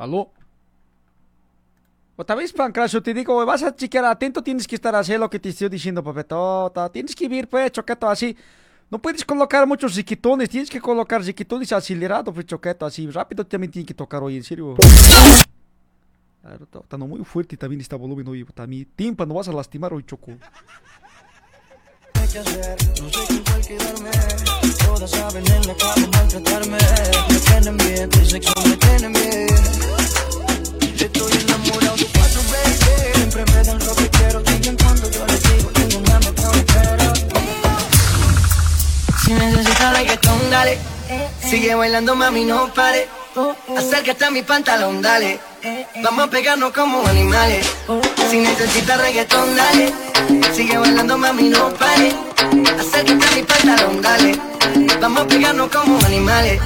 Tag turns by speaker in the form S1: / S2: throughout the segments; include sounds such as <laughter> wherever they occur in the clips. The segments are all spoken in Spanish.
S1: ¿Aló? Otra vez, Pancracio, te digo, vas a chequear atento, tienes que estar haciendo lo que te estoy diciendo, papetota. Tienes que ir, pues, choqueto, así. No puedes colocar muchos riquitones, tienes que colocar riquitones acelerados, pues, choqueto, así. Rápido también tiene que tocar hoy, en serio. Está, está muy fuerte también este volumen hoy. Está mi tímpano, vas a lastimar hoy, choco.
S2: No sé con cuál quedarme. Todas saben en la cama maltratarme. Me tienen bien, tu sexo me tienen bien. Estoy enamorado de cuatro baby. Siempre me dan lo que quiero. Siguen cuando yo les digo, tengo una mejor espera. Si necesitas reggaetón, dale. Sigue bailando, mami, no pare. Acércate a mi pantalón, dale. Vamos a pegarnos como animales. Si necesitas reggaetón, dale. Sigue bailando, mami, no pare. Acércate a mi pantalón, dale. Vamos a pegarnos como animales.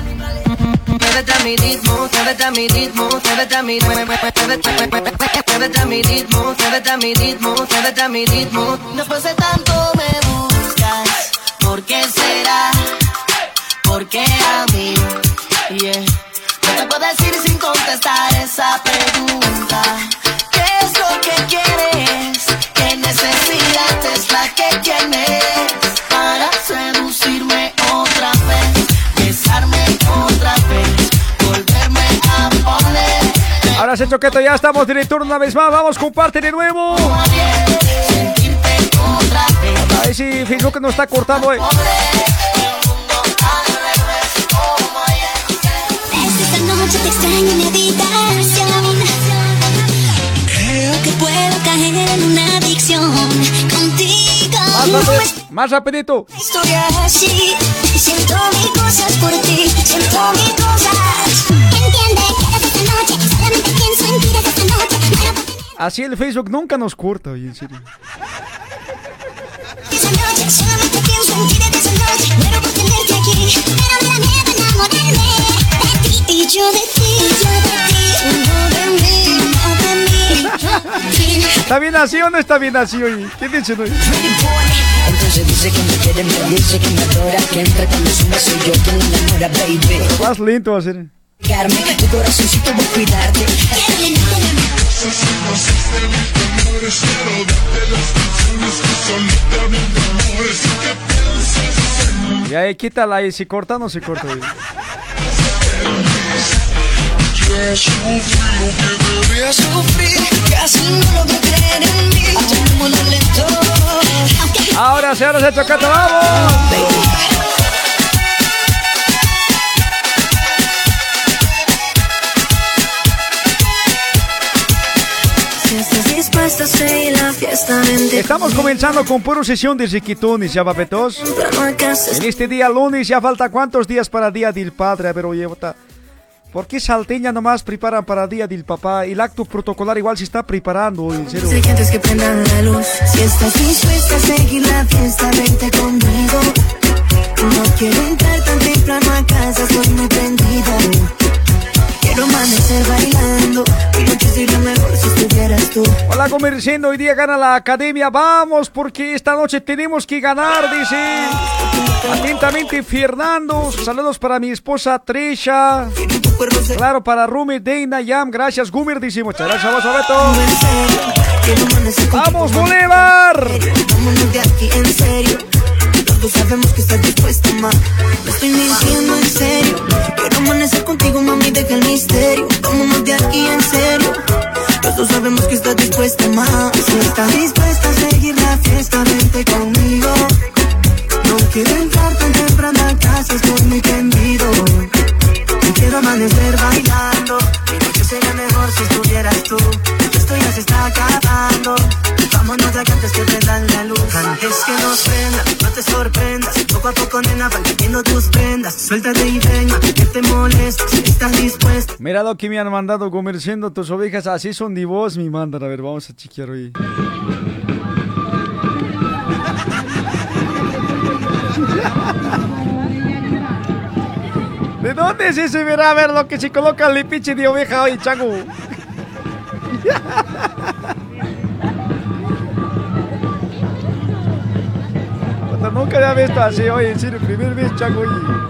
S2: Muévete a mi ritmo, muévete a mi ritmo, muévete a mi ritmo, muévete a mi ritmo, muévete a mi ritmo, muévete a mi ritmo. Después de tanto me buscas, ¿por qué será? ¿Por qué a mí? Yeah. Esa pregunta. ¿Qué es lo que quieres? ¿Qué necesidad es la que tienes para seducirme otra vez? Besarme otra vez, volverme a poner.
S1: Ahora sí, choqueto, ya estamos de retorno una vez más. Vamos, comparte de nuevo.
S2: Sentirte otra vez.
S1: A ver si Facebook nos está cortando hoy.
S3: Noche te extraño en mi habitación. Creo que puedo caer en una adicción contigo.
S1: Más,
S3: No
S1: rápido,
S3: es
S1: más rapidito.
S3: historia así. Siento mil cosas por ti, siento mil cosas. Entiende que desde esta noche solamente pienso en ti desde esta noche.
S1: Así el Facebook nunca nos corta, oye, en serio.
S3: esa noche, solamente pienso en ti desde esa noche. Muero por tenerte aquí, pero me da miedo enamorarme y yo de ti, yo de ti, uno de mí, uno de mí, yo de ti.
S1: ¿Está bien así o no está bien así, oye? ¿Qué dicen hoy?
S2: Entonces dice que me quiere, me dice que me adora, que entra cuando suma soy yo quien la enamora, baby.
S1: Más lento va a ser.
S2: Carmen, tu corazoncito voy a cuidarte.
S1: Y ahí quítala ahí, si corta no se corta. Ahora ahora sí, choqueto, vamos. Estamos comenzando con puro sesión de chiquitones, ya papetos.
S3: Pero
S1: En este día lunes ya falta cuántos días para Día del Padre. A ver, oye, bota. ¿Por qué Salteña nomás preparan para Día del Papá? El acto protocolar igual se está preparando, en serio.
S3: Si quieres que prendan la luz Si estás dispuesta a seguir la fiesta, vente conmigo No quiero entrar tan temprano a casa, estoy muy prendida Quiero amanecer bailando Mi noche sería mejor si estuvieras tú
S1: Hola, comerciando. Hoy día gana la academia. Vamos, porque esta noche tenemos que ganar, dice. Atentamente, Fernando. Saludos para mi esposa Trisha. Claro, para Rumi, Deina, Yam. Gracias, Gumir. Dice muchas gracias, Beto.
S3: amanecer contigo
S1: ¡Vamos, Bolívar!
S3: Vámonos de aquí en serio Todos sabemos que estás dispuesta, ma. No estoy mintiendo en serio. Quiero amanecer contigo, mami, deja el misterio. Vámonos de aquí en serio. Todos sabemos que estás dispuesta, ma. Si estás dispuesta a seguir la fiesta, vente conmigo. No quiero entrar tan temprano a casa, estoy muy tendido. Y quiero amanecer bailando. Mi noche sería mejor si estuvieras tú Esto ya se está acabando Vámonos de acá antes que prendan la luz Antes que nos prenda, no te sorprendas Poco a poco, nena, van cayendo tus prendas Suéltate y ven, a que te molesta Si estás dispuesta
S1: Mira lo que me han mandado comerciando tus ovejas. Así son de vos, mi mandan. A ver, vamos a chequear hoy. ¿De dónde es ese? Verá a ver lo que se coloca el pinche de oveja hoy, chango. Nunca había visto así hoy, en serio, primer vez, chango. oye.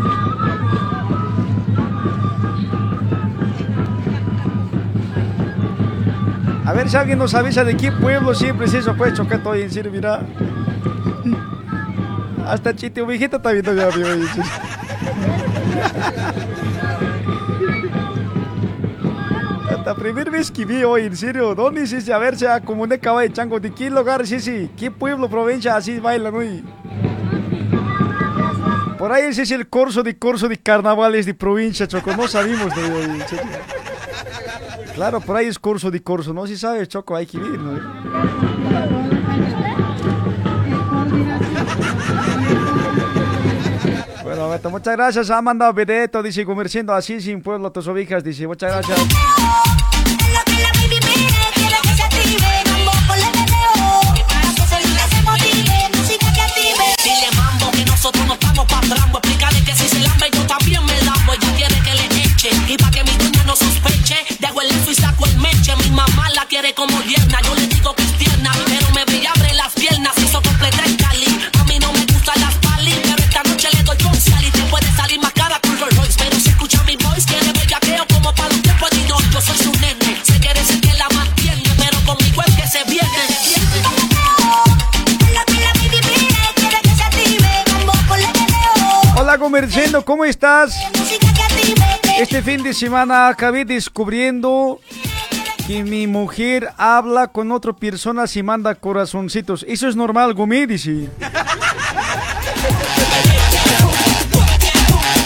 S1: ver si alguien nos avisa de qué pueblo siempre es eso, pues choqueto hoy en serio, mira. Hasta Chite Ovejita está viendo ya, amigo. Hasta primera vez que vi hoy, en serio. ¿Dónde ese? A ver, sea como un caballo de chango. ¿De qué lugar ese? ¿Qué pueblo, provincia así bailan hoy? Por ahí ese es el curso de curso de carnavales de provincia, Choco. No sabemos de hoy. Claro, por ahí es curso de curso. No si sabes, Choco, hay que ir, ¿no? Muchas gracias. Ha mandado videto, dice, comerciando así sin pueblo tus ovejas, dice, muchas gracias.
S4: Sospeche. Dejo el y saco el. Mi mamá la quiere como yo le digo que
S1: ¿cómo estás? Este fin de semana acabé descubriendo que mi mujer habla con otra persona y manda corazoncitos. Eso es normal, Gumi.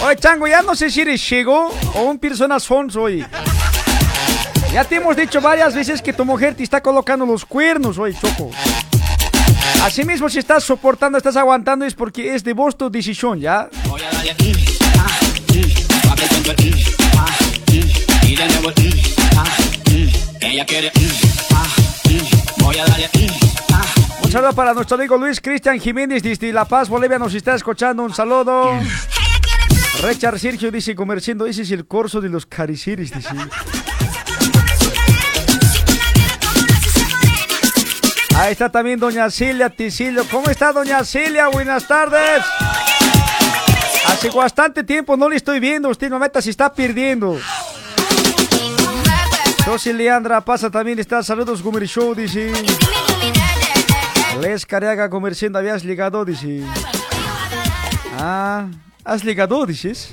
S1: Oye, Chango, ya no sé si eres Chego o un persona sonso hoy. Ya te hemos dicho varias veces que tu mujer te está colocando los cuernos hoy, Choco. Así mismo, si estás soportando, estás aguantando, es porque es de vos tu decisión, ¿ya? Un saludo para nuestro amigo Luis Cristian Jiménez desde La Paz, Bolivia, nos está escuchando. Un saludo. Richard Sergio dice, comerciando, ese es el corso de los cariciris, dice. Ahí está también doña Celia Ticillo. ¿Cómo está doña Celia? Buenas tardes. Hace bastante tiempo no le estoy viendo. Usted no meta se está perdiendo. José Leandra pasa también. Está saludos Gomer Show, dice. Les Cariaga comerciando. Habías ligado, dice. Ah, ¿has ligado, dices?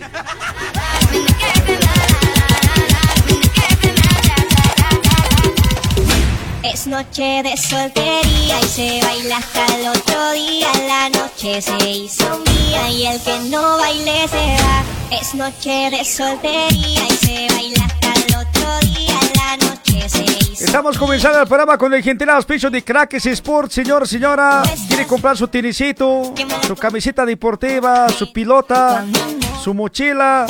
S5: Es noche de soltería y se baila hasta el otro día. La noche se hizo mía y el que no baile se va. Es noche de soltería y se baila hasta el otro día. La noche
S1: Estamos comenzando el programa con el gentil auspicio de Crackers Sport, señor, señora. Quiere comprar su tenisito, su camiseta deportiva, su pilota, su mochila.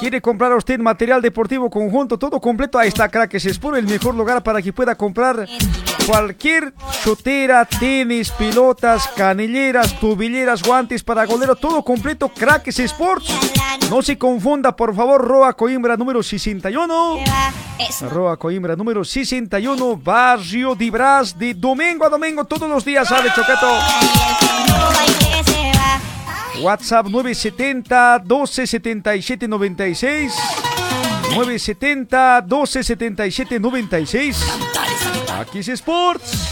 S1: Quiere comprar a usted material deportivo conjunto, todo completo. Ahí está Crackers Sport, el mejor lugar para que pueda comprar cualquier chutera, tenis, pilotas, canilleras, tubilleras, guantes para golero, todo completo. Crackers Sports. No se confunda, por favor, Roa Coimbra número 61.
S5: Es
S1: Roa Coimbra número 61, Barrio de Brás, de domingo a domingo, todos los días, ¿sabe,
S5: va.
S1: WhatsApp 970 12 77 96. 970 12 77 96. Aquí es Sports.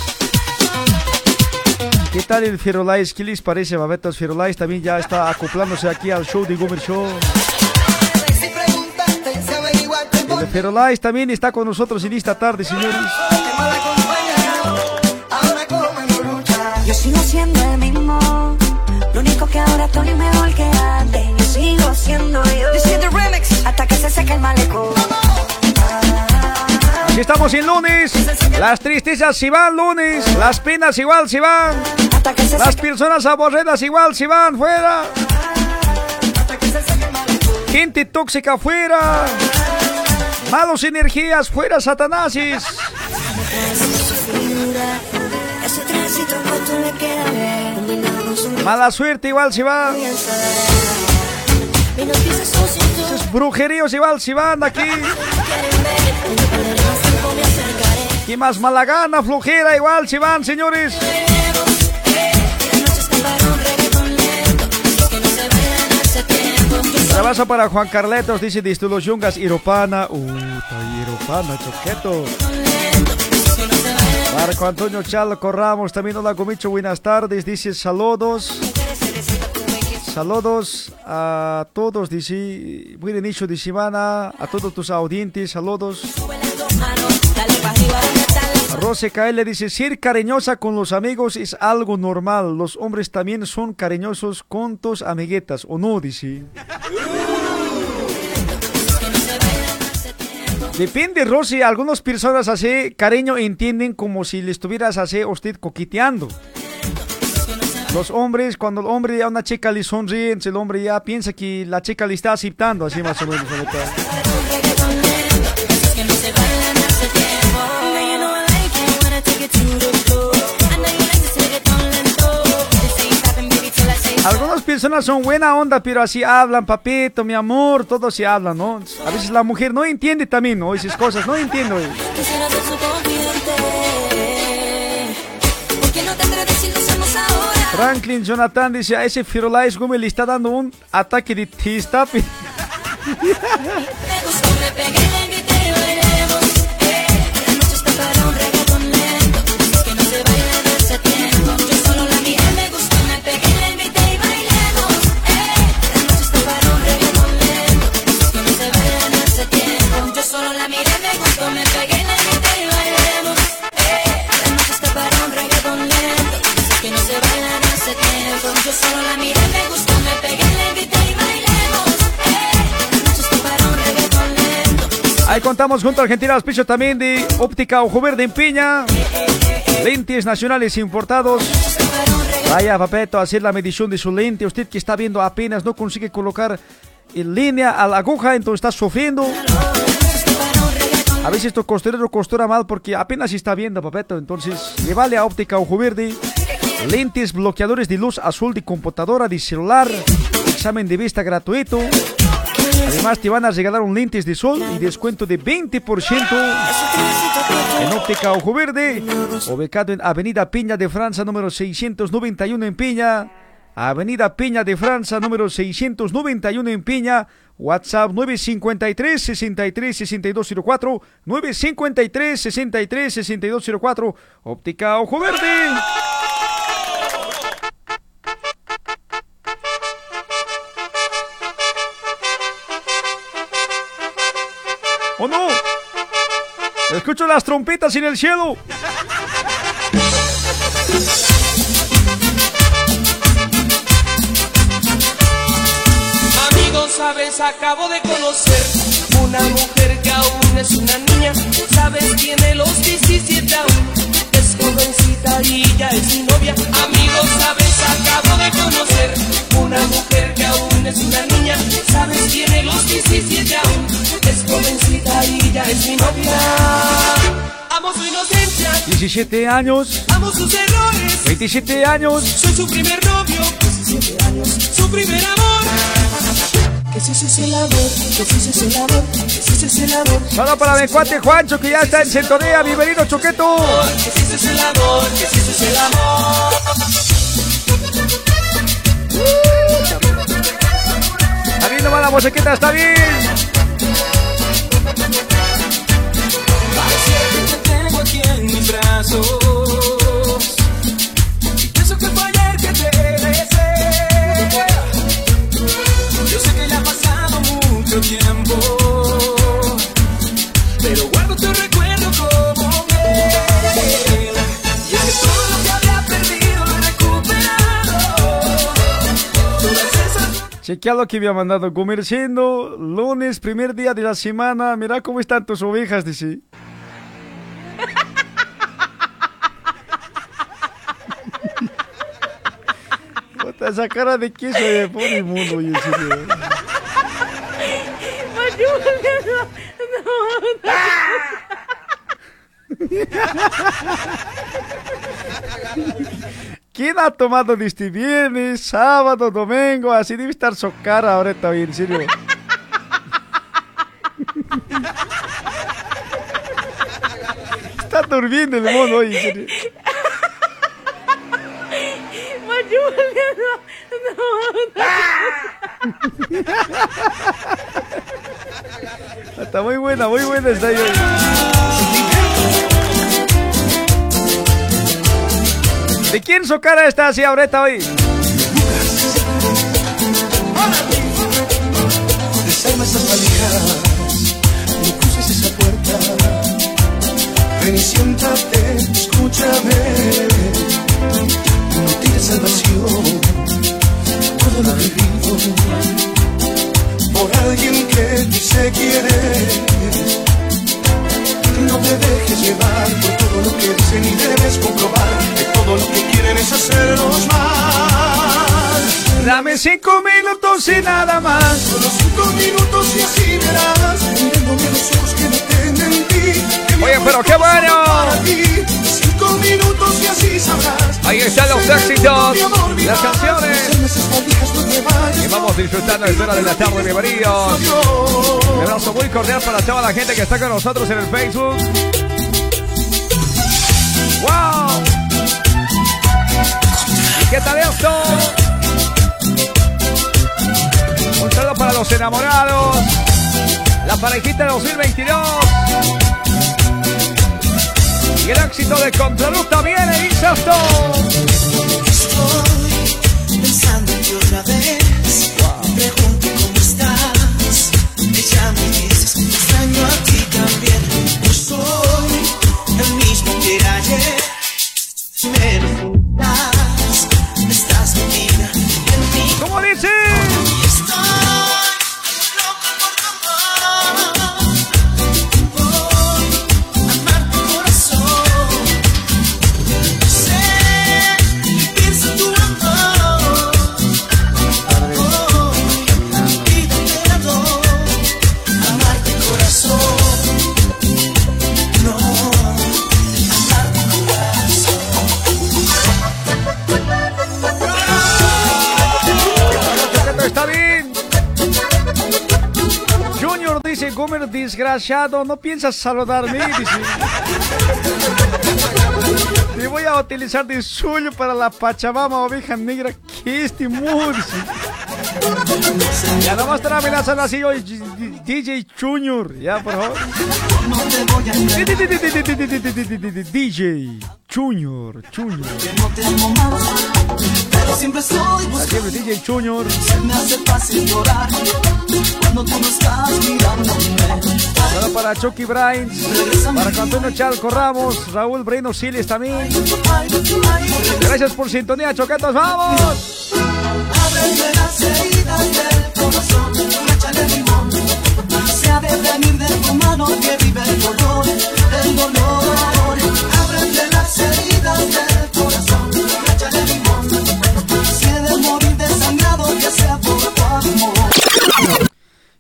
S1: ¿Qué tal el Ferolais? ¿Qué les parece, Babetos? Ferolais también ya está acoplándose aquí al show de Gomer Show. El Ferolais también está con nosotros en esta tarde, señores.
S3: Yo sigo siendo el mismo. Lo único que ahora estoy mejor que antes. Yo sigo siendo yo.
S2: This is the remix.
S3: Hasta que se seque el malecón.
S1: Aquí estamos en lunes. Las tristezas si van lunes. Las penas igual si van. Las personas aburridas igual si van fuera. Gente tóxica fuera. Malos energías fuera,
S3: su
S1: Mala suerte igual si
S3: cintura.
S1: Esos brujeríos igual si van aquí. Y más mala gana, flojera igual si van, señores. Trabajo para Juan Carletos, dice Disto los Yungas, Iropana. Uh, Iropana, choqueto. Marco Antonio Chalco Ramos, también hola Gomicho, buenas tardes, dice saludos. Saludos a todos, dice, buen inicio de semana, a todos tus audientes, saludos. Rose KL dice, ser cariñosa con los amigos es algo normal, los hombres también son cariñosos con tus amiguetas, ¿o no? Dice. Depende, Rosy. Algunas personas así, cariño, entienden como si le estuvieras así usted coqueteando. Los hombres, cuando el hombre a una chica le sonríe, el hombre ya piensa que la chica le está aceptando, así más o menos. Algunas personas son buena onda, pero así hablan, papito, mi amor, todo se habla, ¿no? A veces la mujer no entiende también, ¿no? Esas cosas, no entiendo. Franklin Jonathan dice, a ese Firulais Gómez le está dando un ataque de tistapi. <laughs> Ahí contamos junto a Argentina Auspicio también de Óptica Ojo Verde en Piña. Lentes nacionales importados. Vaya, papeto, hacer la medición de su lente. Usted que está viendo apenas no consigue colocar en línea a la aguja, entonces está sufriendo. A veces tu costurero costura mal porque apenas está viendo, papeto. Entonces, llévale a Óptica Ojo Verde. Lentes bloqueadores de luz azul de computadora, de celular. Examen de vista gratuito. Además te van a regalar un lentes de sol y descuento de 20% en óptica Ojo Verde, ubicado en Avenida Piña de Francia número 691 en Piña, Avenida Piña de Francia número 691 en Piña, WhatsApp 953 63 6204 953 63 6204 Óptica Ojo Verde. Escucho las trompetas en el cielo.
S6: Amigos, sabes, acabo de conocer una mujer que aún es una niña. Sabes, tiene los 17 aún. Y ya es mi novia. Amigos, sabes, acabo de conocer una mujer que aún es una niña. Sabes, tiene los 17 aún. Es jovencita y ya es mi novia. Amo su inocencia,
S1: 17 años,
S6: amo sus errores.
S1: 27 años.
S6: Soy su primer novio, 17 años, su primer amor.
S1: Solo para mi cuate Juancho que ya está en sintonía. Bienvenido, Choqueto.
S6: Que si ese es el amor, que si ese es el amor.
S1: Está bien nomás la musiquita, está bien.
S6: Parece que te tengo aquí en mis brazos. Lo que
S1: me ha mandado comerciando. Lunes, primer día de la semana. Mira cómo están tus ovejas, dice. <laughs> Puta, esa cara de queso me pone inmundo, oye, en serio. ¿Quién ha tomado de este viernes, sábado, domingo? Así debe estar su cara ahorita, oye, en serio. Está durmiendo el mono, oye, en serio. Está muy buena, muy buena está ahí. ¿De quién su cara está así ahorita hoy?
S7: Desarma esas valijas, no cruces esa puerta. Ven y siéntate, escúchame. No tienes salvación, todo lo que vivo. Por alguien que dice quiere. No te dejes llevar por todo lo que dicen y debes comprobar que todo lo que quieren es hacernos mal.
S1: Dame cinco minutos y nada más.
S7: Solo cinco minutos y así verás Mirándome los ojos que no tienen en ti que mi
S1: Oye, pero qué bueno.
S7: Para ti. Cinco minutos y así sabrás
S1: Ahí están los éxitos, las canciones. Y vamos disfrutando el espera de la tarde, bienvenidos. Un abrazo muy cordial para toda la gente que está con nosotros en el Facebook. ¡Wow! ¿Y qué tal esto? Un saludo para los enamorados. La parejita de 2022. Y el éxito de Contraluz viene, dice esto.
S2: Estoy pensando en ti otra vez. Me pregunto cómo estás. Me llamo y dices, te extraño a ti también. No soy el mismo que ayer. Me lo
S1: desgraciado, no piensas saludarme, dice. Te voy a utilizar de suyo para la Pachamama oveja negra que este mood. Ya no más a amenazar así hoy, DJ Junior, ya por favor. DJ Junior, Junior.
S2: Siempre estoy buscando.
S1: Siempre DJ Junior.
S2: Se me hace fácil llorar cuando tú no estás mirándome.
S1: Saludo para Chucky Brains, para Antonio Chalco Ramos, Raúl Breno Siles también. Gracias por sintonía, choquetos, vamos.
S2: ábreme las heridas del corazón, échale limón. Se ha de venir de tu mano que vive el dolor, el dolor. Ábreme las heridas del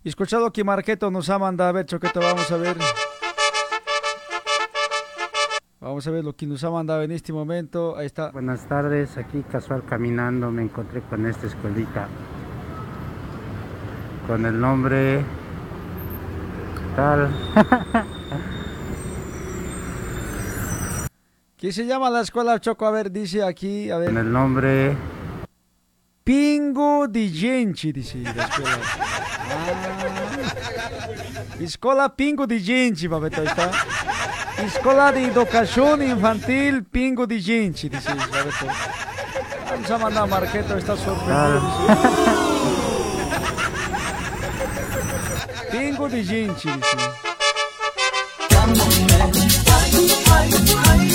S1: Y escuchado que Marqueto nos ha mandado a ver, choqueto, vamos a ver. Vamos a ver lo que nos ha mandado en este momento. Ahí está.
S8: Buenas tardes, aquí casual caminando me encontré con esta escuelita con el nombre tal <laughs>
S1: ¿Qué se llama la escuela Choco? A ver, dice aquí, a
S8: con
S1: ver.
S8: el nombre
S1: Pingo di Gente, dice la <laughs> escuela. Ah. Escola Pingo di Gente, Babeto, ahí está. Escola de Educación Infantil Pingo di Gente, dice Babeto. Vamos a mandar a Marqueto, está sorprendido. dice. Pingo di Gente, dice.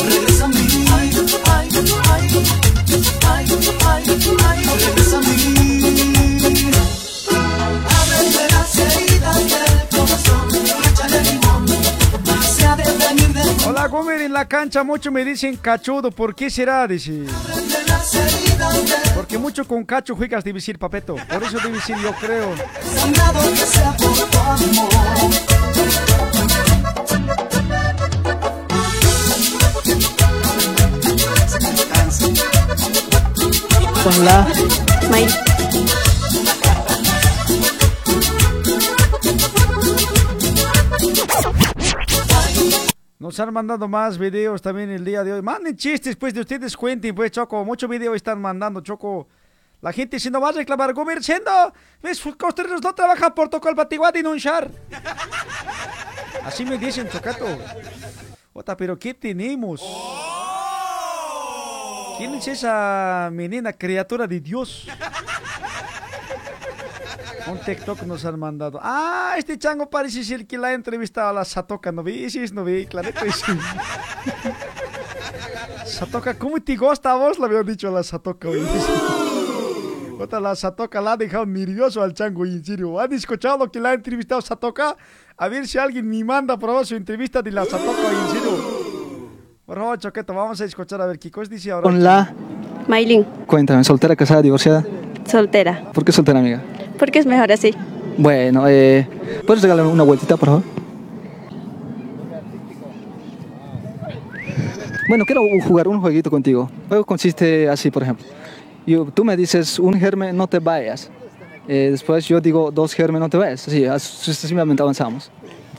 S2: Regresa a mí, ay, ay, ay, ay, ay,
S1: Hola, Gomer, en la cancha mucho me dicen cachudo, ¿por qué será? Dice. Porque mucho con cacho juegas, debe decir papeto. Por eso debe decir, yo creo.
S9: Con la May.
S1: Nos han mandado más videos también el día de hoy. Manden chistes, pues, de ustedes cuenten, pues, Choco. Mucho video están mandando, Choco. La gente si no va a reclamar, Gomer, siendo, mis costeros no trabajan por tocar batiguá denunciar. Así me dicen, Chocato. Ota, pero ¿qué tenemos? ¿Quién es esa menina criatura de Dios? <laughs> Un TikTok nos han mandado. Ah, este chango parece ser que la ha entrevistado a la Satoka, ¿no vi? Sí, no vi, claro que sí. Satoka, ¿cómo te gusta a vos? Le había dicho a la Satoka. Otra, la Satoka la ha dejado nervioso al chango, en serio. ¿Han escuchado que la ha entrevistado Satoka? A ver si alguien me manda por favor su entrevista de la Satoka, en serio. Por favor, Choqueto, vamos a escuchar a ver qué cosa dice ahora.
S10: Con la...
S9: Maylin,
S10: Cuéntame, ¿soltera, casada, divorciada?
S9: soltera.
S10: ¿Por qué soltera, amiga?
S9: Porque es mejor así.
S10: Bueno, eh, ¿puedes regalarme una vueltita, por favor? Bueno, quiero jugar un jueguito contigo. El juego consiste así, por ejemplo. Yo, tú me dices, un germen, no te vayas. Eh, después yo digo, dos germen, no te vayas. Así, as- sucesivamente avanzamos.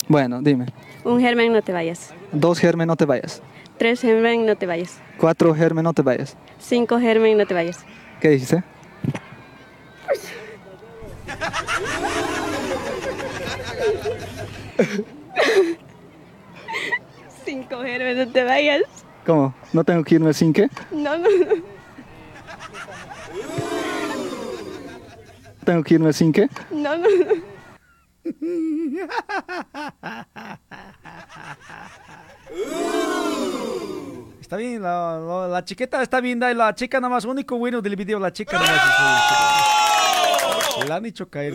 S10: Bueno, dime.
S9: Un germen, no te vayas.
S10: Dos germen, no te vayas.
S9: Tres germen, no te vayas.
S10: Cuatro germen, no te vayas.
S9: Cinco germen, no te vayas.
S10: ¿Qué dijiste?
S9: Cinco germen, no te vayas.
S10: ¿Cómo? ¿No tengo que irme sin qué?
S9: No, no, no.
S10: ¿Tengo que irme sin qué?
S9: No, no, no. <laughs>
S1: Está bien, la, la- la chiqueta está bien, la chica nada más, único bueno del video, la chica nada más. La han hecho caer.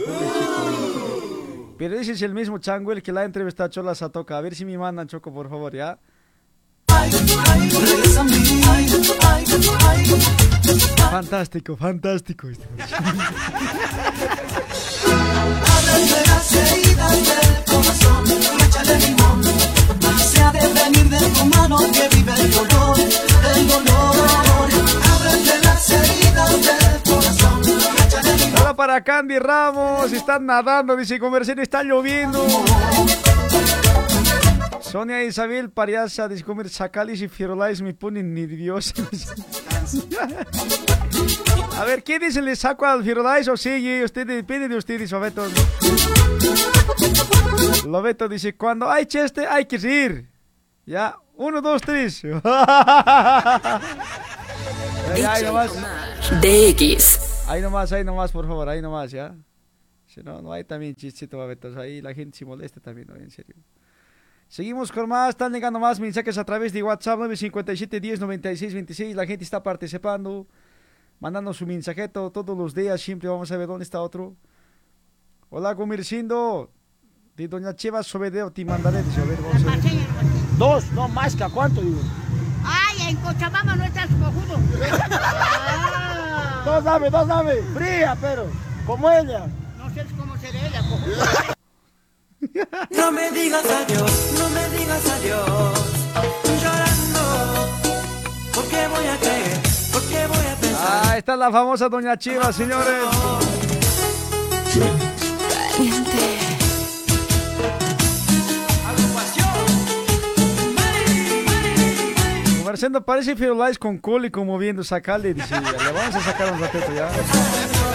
S1: Pero ese es el mismo chango que la ha entrevistado a Chola Satoka. A ver si me mandan, Choco, por favor, ¿ya? Fantástico, fantástico.
S11: Ábrete las heridas del corazón, échale limón. Se ha de venir de tu mano que vive el dolor, el dolor. Ábrete las heridas del corazón, échale limón.
S1: Hola para Candy Ramos, están nadando, dice conversión, está lloviendo. Sonia Isabel Pariasa, dice comer chacalis y firulais me ponen nerviosa. <laughs> A ver, ¿quién dice le saco al firulais o sigue? Usted depende de ustedes, Lobeto. Lobeto dice, cuando hay cheste hay que ir. Ya, uno, dos, tres. <laughs> Ahí nomás.
S7: DX.
S1: Ahí nomás, ahí nomás, por favor, ahí nomás, ¿ya? Si no, no hay también chistito, babetos. Ahí la gente se molesta también, ¿no? En serio. Seguimos con más, están llegando más mensajes a través de WhatsApp 957 10 96 26. La gente está participando, mandando su mensajeto todos los días. Siempre vamos a ver dónde está otro. Hola, Gumircindo. De Doña Cheva Sobedeo, te mandaré. Dice, a ver, vamos a ver. Dos, no más que a cuánto, digo.
S12: Ay, en Cochabamba no estás cojudo. <laughs>
S1: Dos dame, dos dame. Fría, pero, como ella.
S12: No sé cómo será ella, cojudo. <laughs>
S11: No me digas adiós, no me digas adiós. Llorando, ¿por qué voy a creer? ¿Por qué voy a pensar?
S1: Ah, esta es la famosa Doña Chiva, señores. Conversando, parece Firulais con Cole como moviendo sacarle. Dice, le vamos a sacar un ratito ya.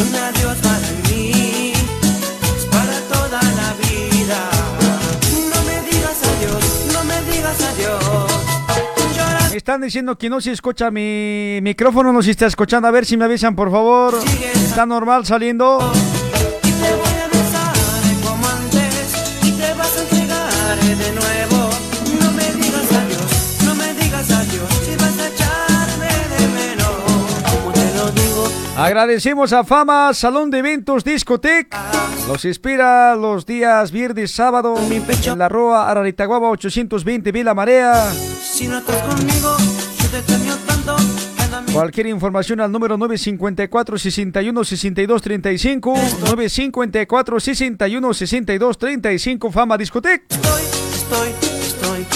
S11: Un adiós para mí es para toda la vida. No me digas adiós, no me digas adiós.
S1: Me están diciendo que no se escucha mi micrófono, no se está escuchando. A ver si me avisan, por favor. Está normal saliendo. Agradecemos a Fama, Salón de Eventos Discotec. Los inspira los días viernes, sábado en la Roa Araritaguaba 820 Vila Marea.
S11: si no estás conmigo, yo te extraño tanto.
S1: Cualquier información al número 954 61 62 35 954 61 62 35 Fama Discotec.
S11: Estoy, estoy,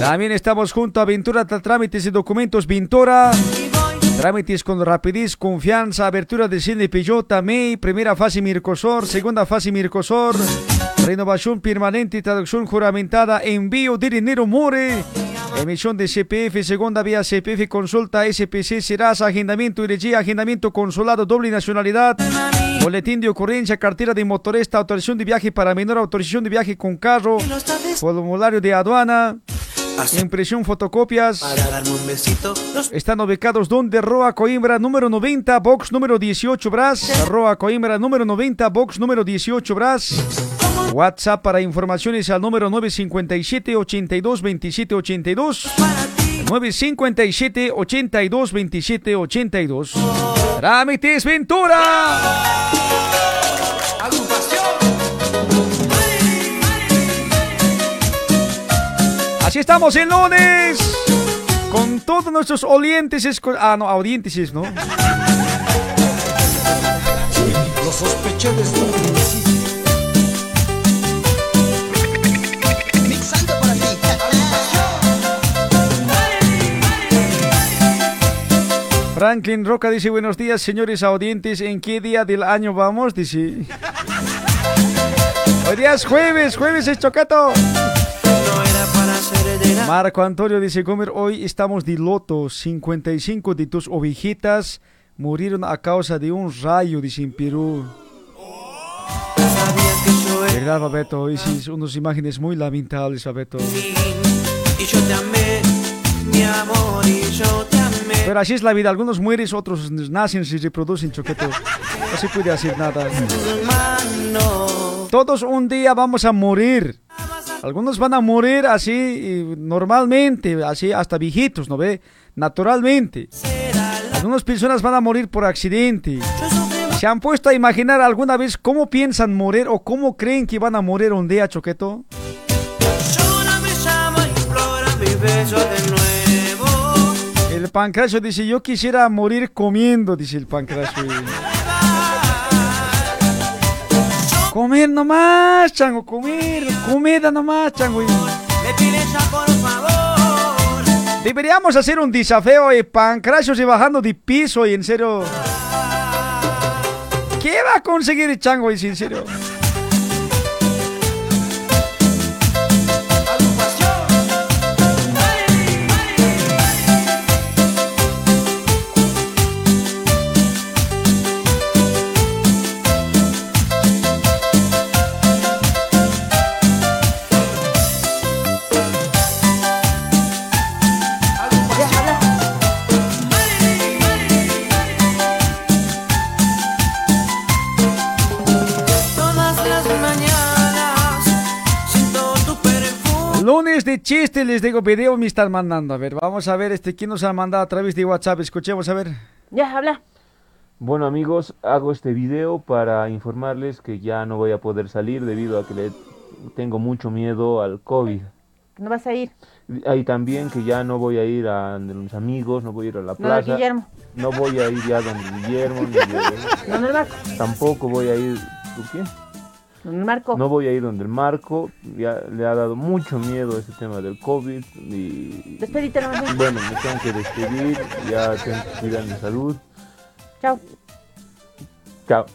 S1: También estamos junto a Ventura Trámites y Documentos Ventura. Trámites con rapidez, confianza, abertura de cine Peugeot, MEI, primera fase Mircosor, segunda fase Mircosor, renovación permanente, traducción juramentada, envío de dinero More. Emisión de CPF, segunda vía CPF, consulta SPC, Serasa, agendamiento IRG, agendamiento consulado, doble nacionalidad, boletín de ocurrencia, cartera de motorista, autorización de viaje para menor, autorización de viaje con carro, formulario de aduana, impresión, fotocopias.
S11: Para darme un besito,
S1: Están ubicados donde Roa Coimbra número 90, box número 18 Bras. Roa Coimbra número 90, box número 18 Bras. WhatsApp para informaciones al número 957 82 27 82. 957 82 27 82. Trámites Ventura. Así estamos el lunes. Con todos nuestros olientes. Ah, no, audientes, ¿no?
S7: Lo sospeché desde un principio. Mixando para ti.
S1: Franklin Roca dice buenos días, señores audientes. ¿En qué día del año vamos? Dice. <laughs> Hoy día es jueves, jueves es chocato. Marco Antonio dice, Gomer, hoy estamos de loto. 55 de tus ovejitas murieron a causa de un rayo, dice en Perú. ¿Verdad, Babeto? Son unas imágenes muy lamentables, Babeto.
S11: y yo te amé, mi amor, y yo te amé.
S1: Pero así es la vida, algunos mueren, otros nacen, se reproducen, choqueto. No se puede hacer nada. Todos un día vamos a morir. Algunos van a morir así normalmente, así hasta viejitos, ¿no ve? Naturalmente. Algunas personas van a morir por accidente. ¿Se han puesto a imaginar alguna vez cómo piensan morir o cómo creen que van a morir un día, Choqueto? El pancracio dice, yo quisiera morir comiendo, dice el pancracio. Comer nomás, chango, comer, comida nomás, chango. Deberíamos hacer un desafío de pancracios y bajando de piso y en serio. ¿Qué va a conseguir el chango y en serio? De chiste, les digo, video me están mandando. A ver, vamos a ver este quién nos ha mandado a través de WhatsApp. Escuchemos, a ver.
S9: Ya, habla.
S13: Bueno amigos, hago este video para informarles que ya no voy a poder salir debido a que le tengo mucho miedo al COVID.
S9: No vas a ir.
S13: Y también que ya no voy a ir a donde los amigos, no voy a ir a la
S9: No,
S13: plaza.
S9: Guillermo.
S13: No voy a ir ya donde Guillermo, ni de-
S9: ¿Dónde el Marco?
S13: tampoco voy a ir, ¿tú qué? No voy a ir donde el Marco, ya le ha dado mucho miedo ese tema del COVID y
S9: Despedite
S13: bueno, me tengo que despedir, ya tengo que cuidar mi salud.
S9: Chao.
S13: Chao.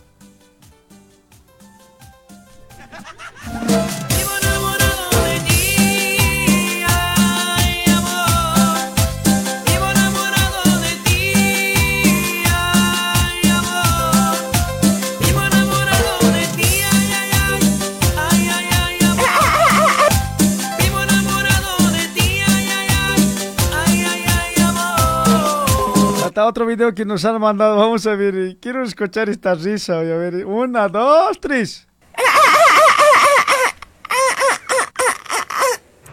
S1: Hasta otro video que nos han mandado. Vamos a ver. Quiero escuchar esta risa. Voy a ver. Una, dos, tres.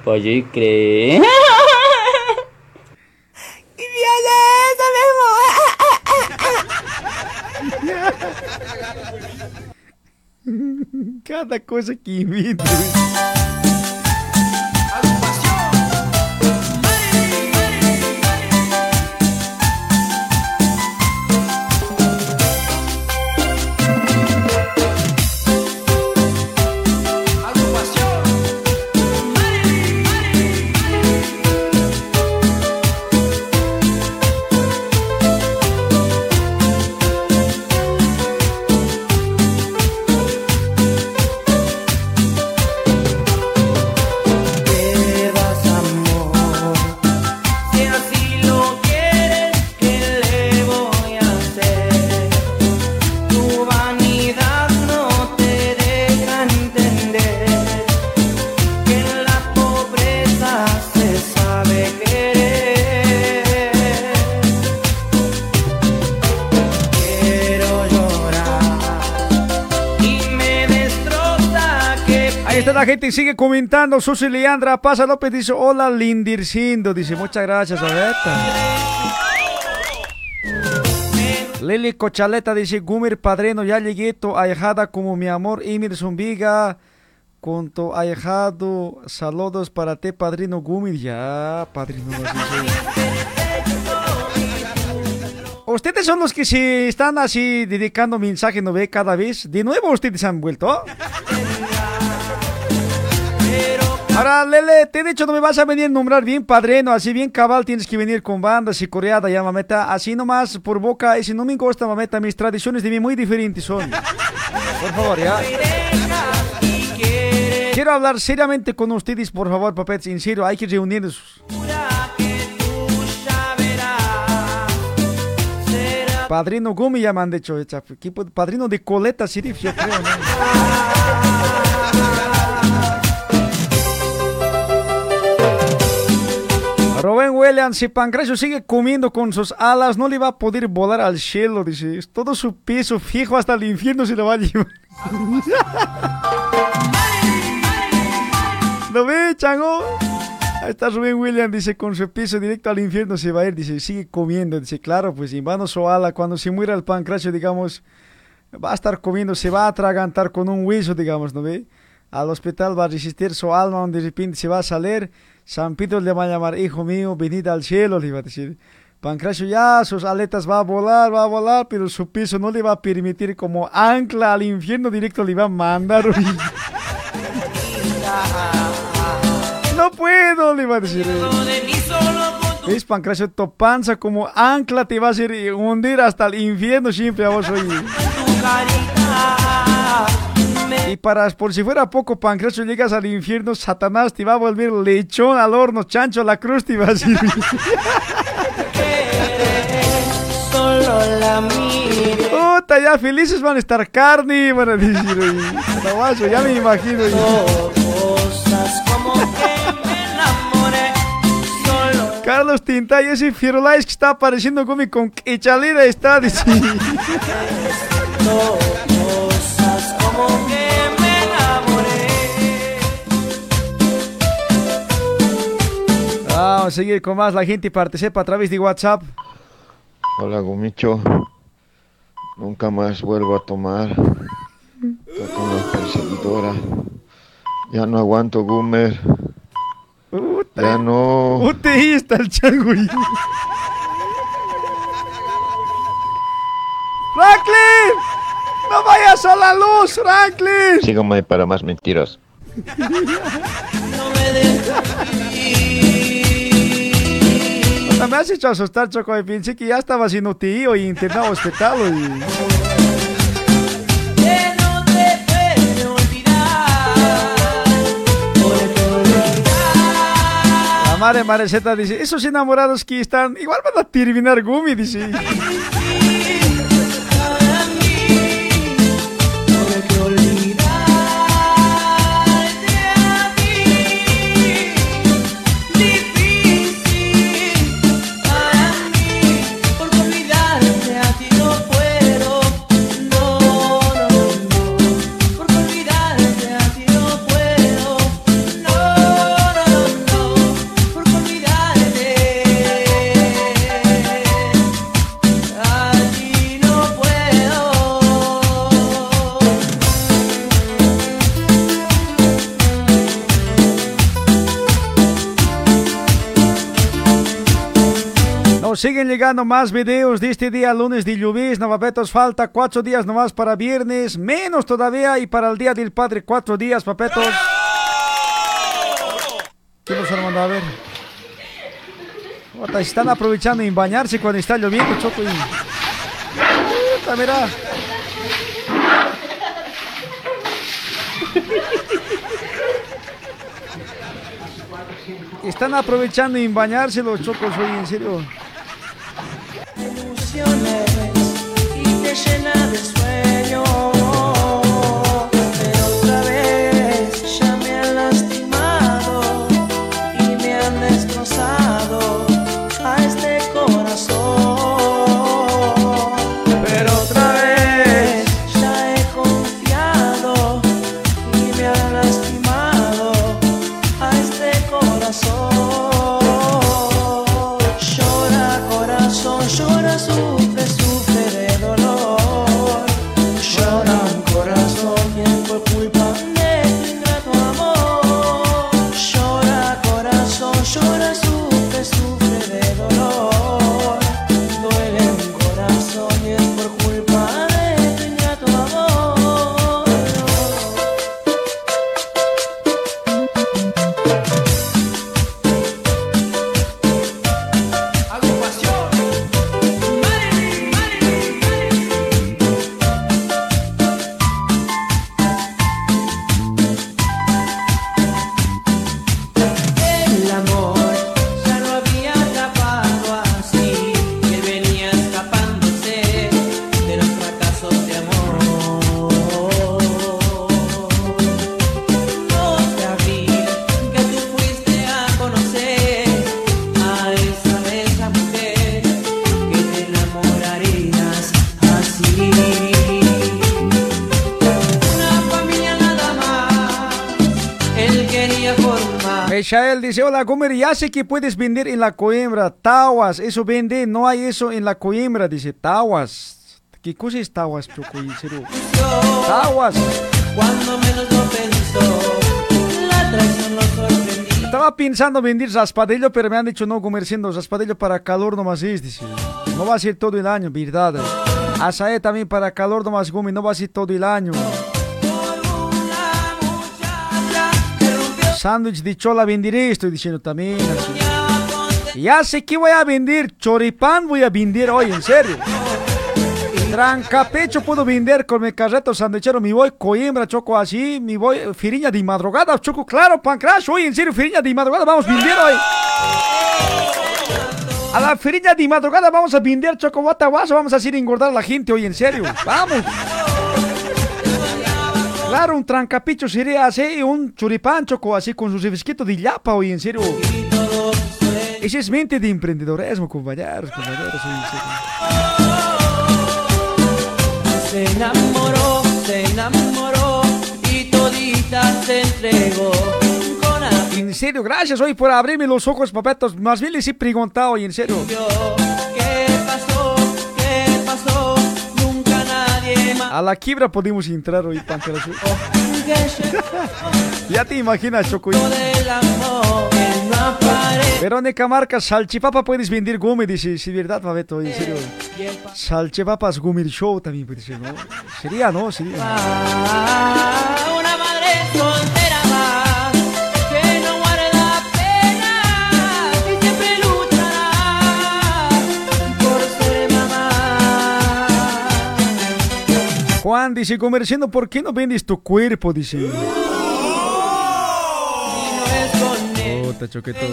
S14: Pollo y cree.
S1: Cada cosa que invito. Gente sigue comentando. Susi Leandra Pasa López dice: Hola, Lindircindo. Dice: Muchas gracias, Babeta. Lili Cochaleta dice: Gumir Padrino, ya llegué tu ahijada como mi amor. Imir Zumbiga. Con tu ahijado, saludos para ti, padrino Gumir. Ya, padrino. Ustedes son los que se están así dedicando mensaje, ¿no ve? Cada vez. De nuevo ustedes han vuelto. Ahora, Lele, te he dicho, no me vas a venir a nombrar bien padrino, así bien cabal, tienes que venir con bandas y coreada, ya, mameta. Así nomás, por boca, si no me gusta, mameta, mis tradiciones de mí muy diferentes son. Por favor, ya. Quiero hablar seriamente con ustedes, por favor, papetes, en hay que reunirnos. Padrino Gumi ya me han dicho, padrino de coleta Sirif, yo creo, ¿no? Rubén Williams, si Pancracio sigue comiendo con sus alas, no le va a poder volar al cielo, dice. Es todo su piso fijo hasta el infierno se lo va a llevar. <laughs> ¿Lo ve, chango? Ahí está Rubén Williams, dice, con su piso directo al infierno se va a ir, dice, sigue comiendo, dice, claro, pues en vano su ala, cuando se muera el pancracio, digamos, va a estar comiendo, se va a atragantar con un hueso, digamos, ¿no ve? Al hospital va a resistir su alma, donde de repente se va a salir, San Pedro le va a llamar, hijo mío, venid al cielo, le va a decir. Pancracio ya, sus aletas va a volar, va a volar, pero su piso no le va a permitir como ancla al infierno directo, le va a mandar. <laughs> No puedo, le va a decir. ¿Ves, Pancracio? Tu panza como ancla te va a hacer hundir hasta el infierno siempre a vos hoy. Y para, por si fuera poco, Pancracio, llegas al infierno, Satanás te va a volver lechón al horno, chancho a la cruz te va a decir.
S11: Solo la.
S1: Puta, ya felices van a estar carne, van a decir. Tabazo, ya me imagino.
S11: Cosas como que me enamoré. Solo
S1: Carlos Tinta y ese Firulais que está apareciendo conmigo con Echalera está diciendo. <laughs>
S11: cosas como que
S1: Vamos a seguir con más. La gente participa a través de WhatsApp.
S15: Hola Gumicho, nunca más vuelvo a tomar. Estoy con la perseguidora. Ya no aguanto Gumer. Ya no.
S1: Uteísta el chango. oye. ¡Franklin! ¡No vayas a la luz, Franklin!
S15: Síganme para más mentiras.
S1: Puta, me has hecho asustar, Choco. y Pensé que ya estaba siendo tío y internado hospital.
S11: no.
S1: La madre Mareceta dice, esos enamorados que están, igual van a terminar Gumi, dice. Siguen llegando más videos de este día lunes de lluvias, papetos. Falta cuatro días nomás para viernes, menos todavía, y para el día del padre cuatro días, papetos. ¿Qué nos han mandado a ver? Están aprovechando en bañarse cuando está lloviendo, choco. Y... Mira. Están aprovechando en bañarse los chocos hoy, en serio.
S11: Ilusiones y te llena de sueño.
S1: Michael dice, hola Gomer, ya sé que puedes vender en la Coimbra, tawas, eso vende, no hay eso en la Coimbra, dice, tawas. ¿Qué cosa es tawas, Choco? En. Tawas.
S11: Cuando menos lo pensó, la traición lo.
S1: Estaba pensando vender raspadillo, pero me han dicho no comer siendo raspadillo para calor nomás es, dice. No va a ser todo el año, verdad. Azaé también para calor nomás gumi, no va a ser todo el año. Sándwich de chola venderé, estoy diciendo también. así. Ya sé que voy a vender, choripán voy a vender hoy, en serio. Trancapecho puedo vender con mi carreto sandwichero, me voy Coimbra, choco así, me voy firiña de madrugada, choco, claro, pancrash, hoy en serio, firiña de madrugada, vamos a vender hoy. A la firiña de madrugada vamos a vender choco guataguaso, vamos a hacer engordar a la gente hoy, en serio, vamos. Claro, un trancapicho sería así, un choripán choco así con su refresquito de llapa hoy, en serio. Esa es mente de emprendedorismo, compañeros, compañeros, hoy, en serio.
S11: Se enamoró, se enamoró y todita se entregó.
S1: En serio, gracias hoy por abrirme los ojos, papetos. Más bien les he preguntado hoy, en serio.
S11: ¿Qué pasó? ¿Qué pasó?
S1: A la quiebra podemos entrar hoy, Pancracio. <laughs> ya te imaginas,
S11: aparece.
S1: Verónica Marca, salchipapa puedes vender gumi, dice. Sí, verdad, Papeto, en serio. Salchipapas gumi show también puede ser, ¿no? Sería, ¿no? Sería.
S11: Ah, Una madre
S1: Juan dice, comerciando, ¿por qué no vendes tu cuerpo? Dice. Puta, choqueto.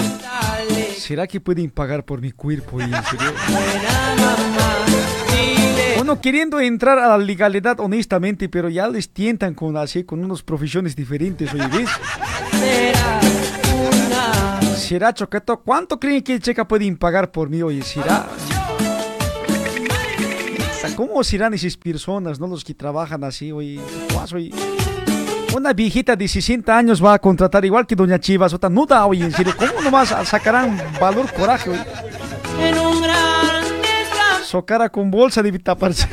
S1: ¿Será que pueden pagar por mi cuerpo? En serio? Uno queriendo entrar a la legalidad honestamente, pero ya les tientan con así, con unas profesiones diferentes, oye, ¿ves? ¿Será choqueto? ¿Cuánto creen que el checa pueden pagar por mí? Oye, ¿será? ¿Cómo serán esas personas, no? Los que trabajan así, oye. Una viejita de 60 años va a contratar igual que Doña Chivas, otra nuda, oye, en serio. ¿Cómo nomás sacarán valor, coraje, oye?
S11: En un gran
S1: Su cara con bolsa de taparse.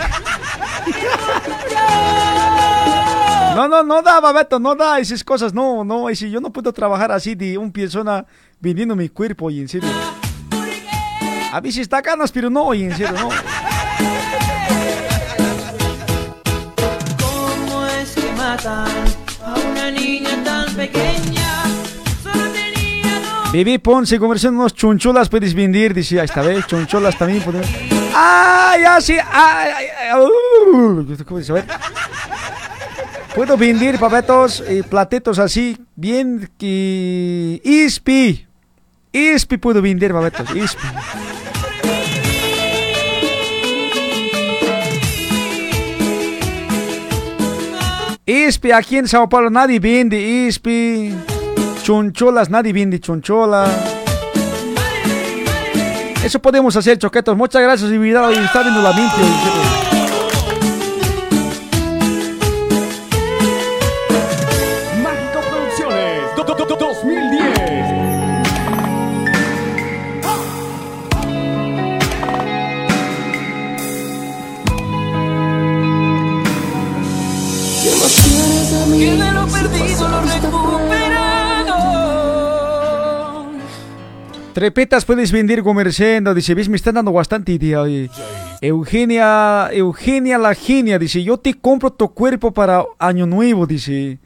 S1: No, no, no da, Babeto, no da esas cosas, no, no, y si yo no puedo trabajar así de un persona vendiendo mi cuerpo, oye, en serio. A veces está ganas, pero no, oye, en serio, no.
S11: Matan a una niña tan pequeña?
S1: Unos chuncholas puedes vender, decía esta vez, chuncholas también podemos. ¡Ah, ya sí! ¡Ay, ay, ay! uh, ¿Cómo? A ver. Puedo vender papetos y platitos así, bien que... ISPI. ISPI puedo vender papetos, ISPI. ISPI, aquí en Sao Paulo nadie vende ISPI. Chuncholas, nadie vende chunchola. Eso podemos hacer, choquetos. Muchas gracias, y y está viendo la limpio. Trepetas puedes vender comerciando, dice, ves, me están dando bastante oye. Eugenia, Eugenia la genia, dice, yo te compro tu cuerpo para año nuevo, dice.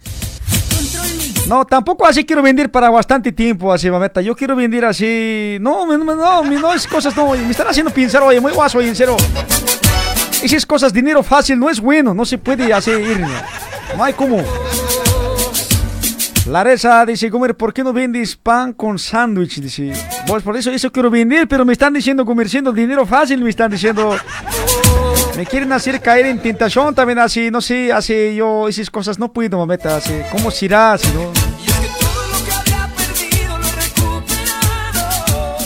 S1: No, tampoco así quiero vender para bastante tiempo, así, mameta. Yo quiero vender así. No, no, no, no, no es cosas, no. Me están haciendo pensar, oye, muy guaso, oye, en serio. Esas cosas, dinero fácil no es bueno, no se puede hacer ir. No hay como. Laresa dice, Gomer, ¿por qué no vendes pan con sándwich? Dice, pues por eso, eso quiero vender, pero me están diciendo comerciando dinero fácil, me están diciendo... Me quieren hacer caer en tentación también así, no sé, así yo esas cosas no puedo, mameta, así, ¿cómo será? Así, no?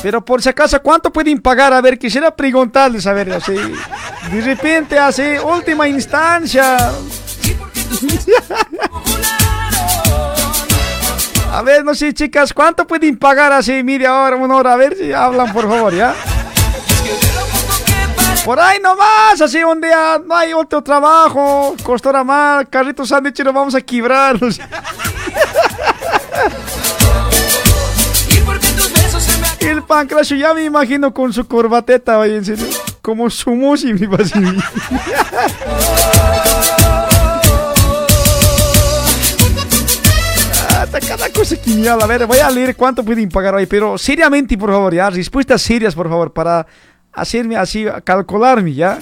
S1: Pero por si acaso, ¿cuánto pueden pagar? A ver, quisiera preguntarles, a ver, así, de repente, así, última instancia. <laughs> A ver, no sé, chicas, ¿cuánto pueden pagar así media hora, una hora? A ver si hablan, por favor, ¿ya? Por ahí nomás, así un día no hay otro trabajo, costará mal, carritos sándwich nos vamos a quebrar. <laughs> El pancracio ya me imagino con su corbateta, oye, en serio, como su música, mi <laughs> cosa me habla. A ver, voy a leer cuánto pueden pagar hoy, pero seriamente, por favor, ya. Respuestas serias, por favor, para hacerme así, calcularme, ya.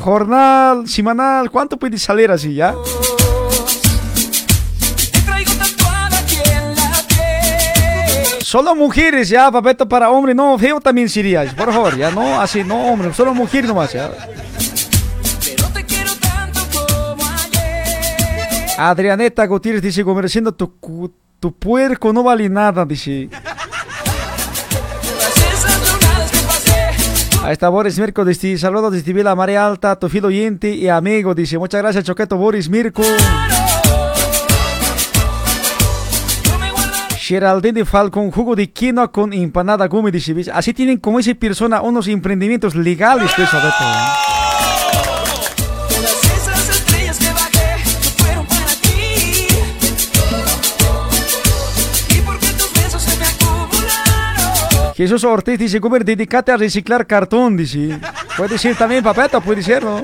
S1: Jornal, semanal, ¿cuánto puede salir así, ya? Solo mujeres, ya, papeto para hombre, no, feo también sería, por favor, ya, no, así, no, hombre, solo mujer nomás, ya. Adrianeta Gutiérrez dice, comerciando tu, tu puerco no vale nada, dice. Ahí está Boris Mirko, dice, saludos desde Vila Marea Alta, tu fiel oyente y amigo, dice, muchas gracias Choqueto Boris Mirko. Geraldine Falcon, jugo de quinoa con empanada gumi, dice, así tienen como esa persona unos emprendimientos legales, pues, Alberto, Jesús Ortiz dice, Guber, dedícate a reciclar cartón, dice. Puede ser también, papeta, puede ser, ¿no?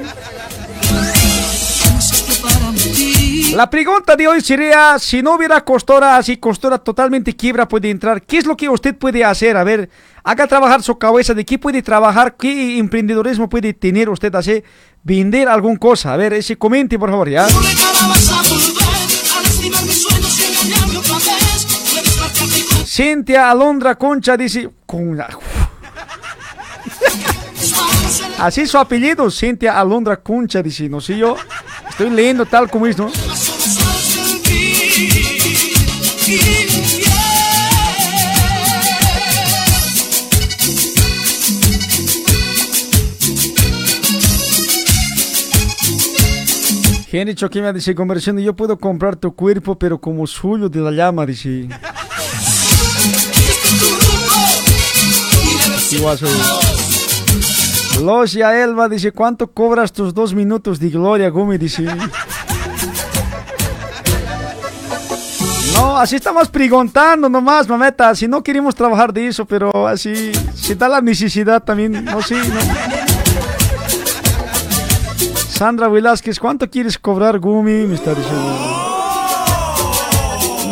S1: La pregunta de hoy sería, si no hubiera costura así, costura totalmente quiebra puede entrar, ¿qué es lo que usted puede hacer? A ver, haga trabajar su cabeza, ¿de qué puede trabajar? ¿Qué emprendedorismo puede tener usted así? Vender alguna cosa. A ver, ese comente, por favor, ¿ya? Cintia Alondra Concha dice... Con... Así su apellido, Cintia Alondra Concha, dice, no sé yo. Estoy leyendo tal como es, ¿no? Henry Choquima dice, conversión, yo puedo comprar tu cuerpo, pero como suyo de la llama, dice. Igual soy. Logia Elba dice, ¿cuánto cobras tus dos minutos de gloria, Gumi? Dice. No, así estamos preguntando nomás, mameta. Si no queremos trabajar de eso, pero así, si da la necesidad también, no sé, no. Sandra Velázquez, ¿cuánto quieres cobrar, Gumi? Me está diciendo.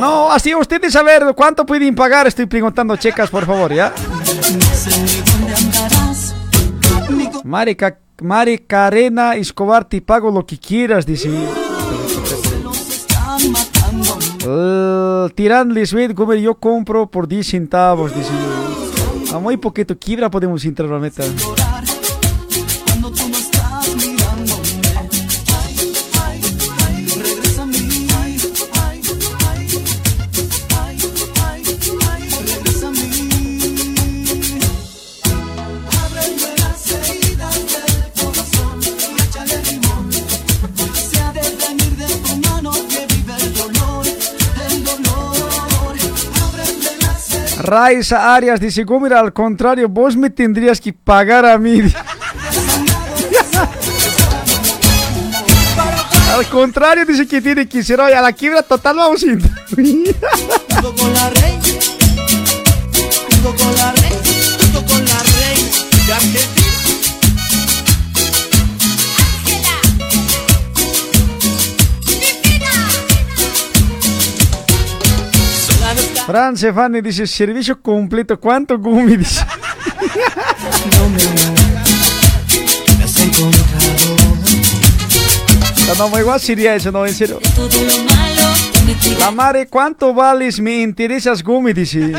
S1: No, así ustedes saber cuánto pueden pagar. Estoy preguntando, checas, por favor, ¿ya? Mari, Ca- Mari Carena Escobar, te pago lo que quieras, dice. Tirán Lisbeth, Gómez, yo compro por 10 centavos, dice. A muy poquito quiebra podemos entrar, la meta. Raiza Arias dice, Gómez, al contrario, vos me tendrías que pagar a mí. <laughs> al contrario, dice que tiene que ser hoy a la quiebra total, vamos a ir.
S11: Con la junto con la junto con la Argentina.
S1: Fran Stefani dice, servicio completo, ¿cuánto Gumi? Dice.
S11: Me has encontrado.
S1: No, no, igual sería eso, no, en serio. La madre, ¿cuánto vales? Me interesas, Gumi, dice.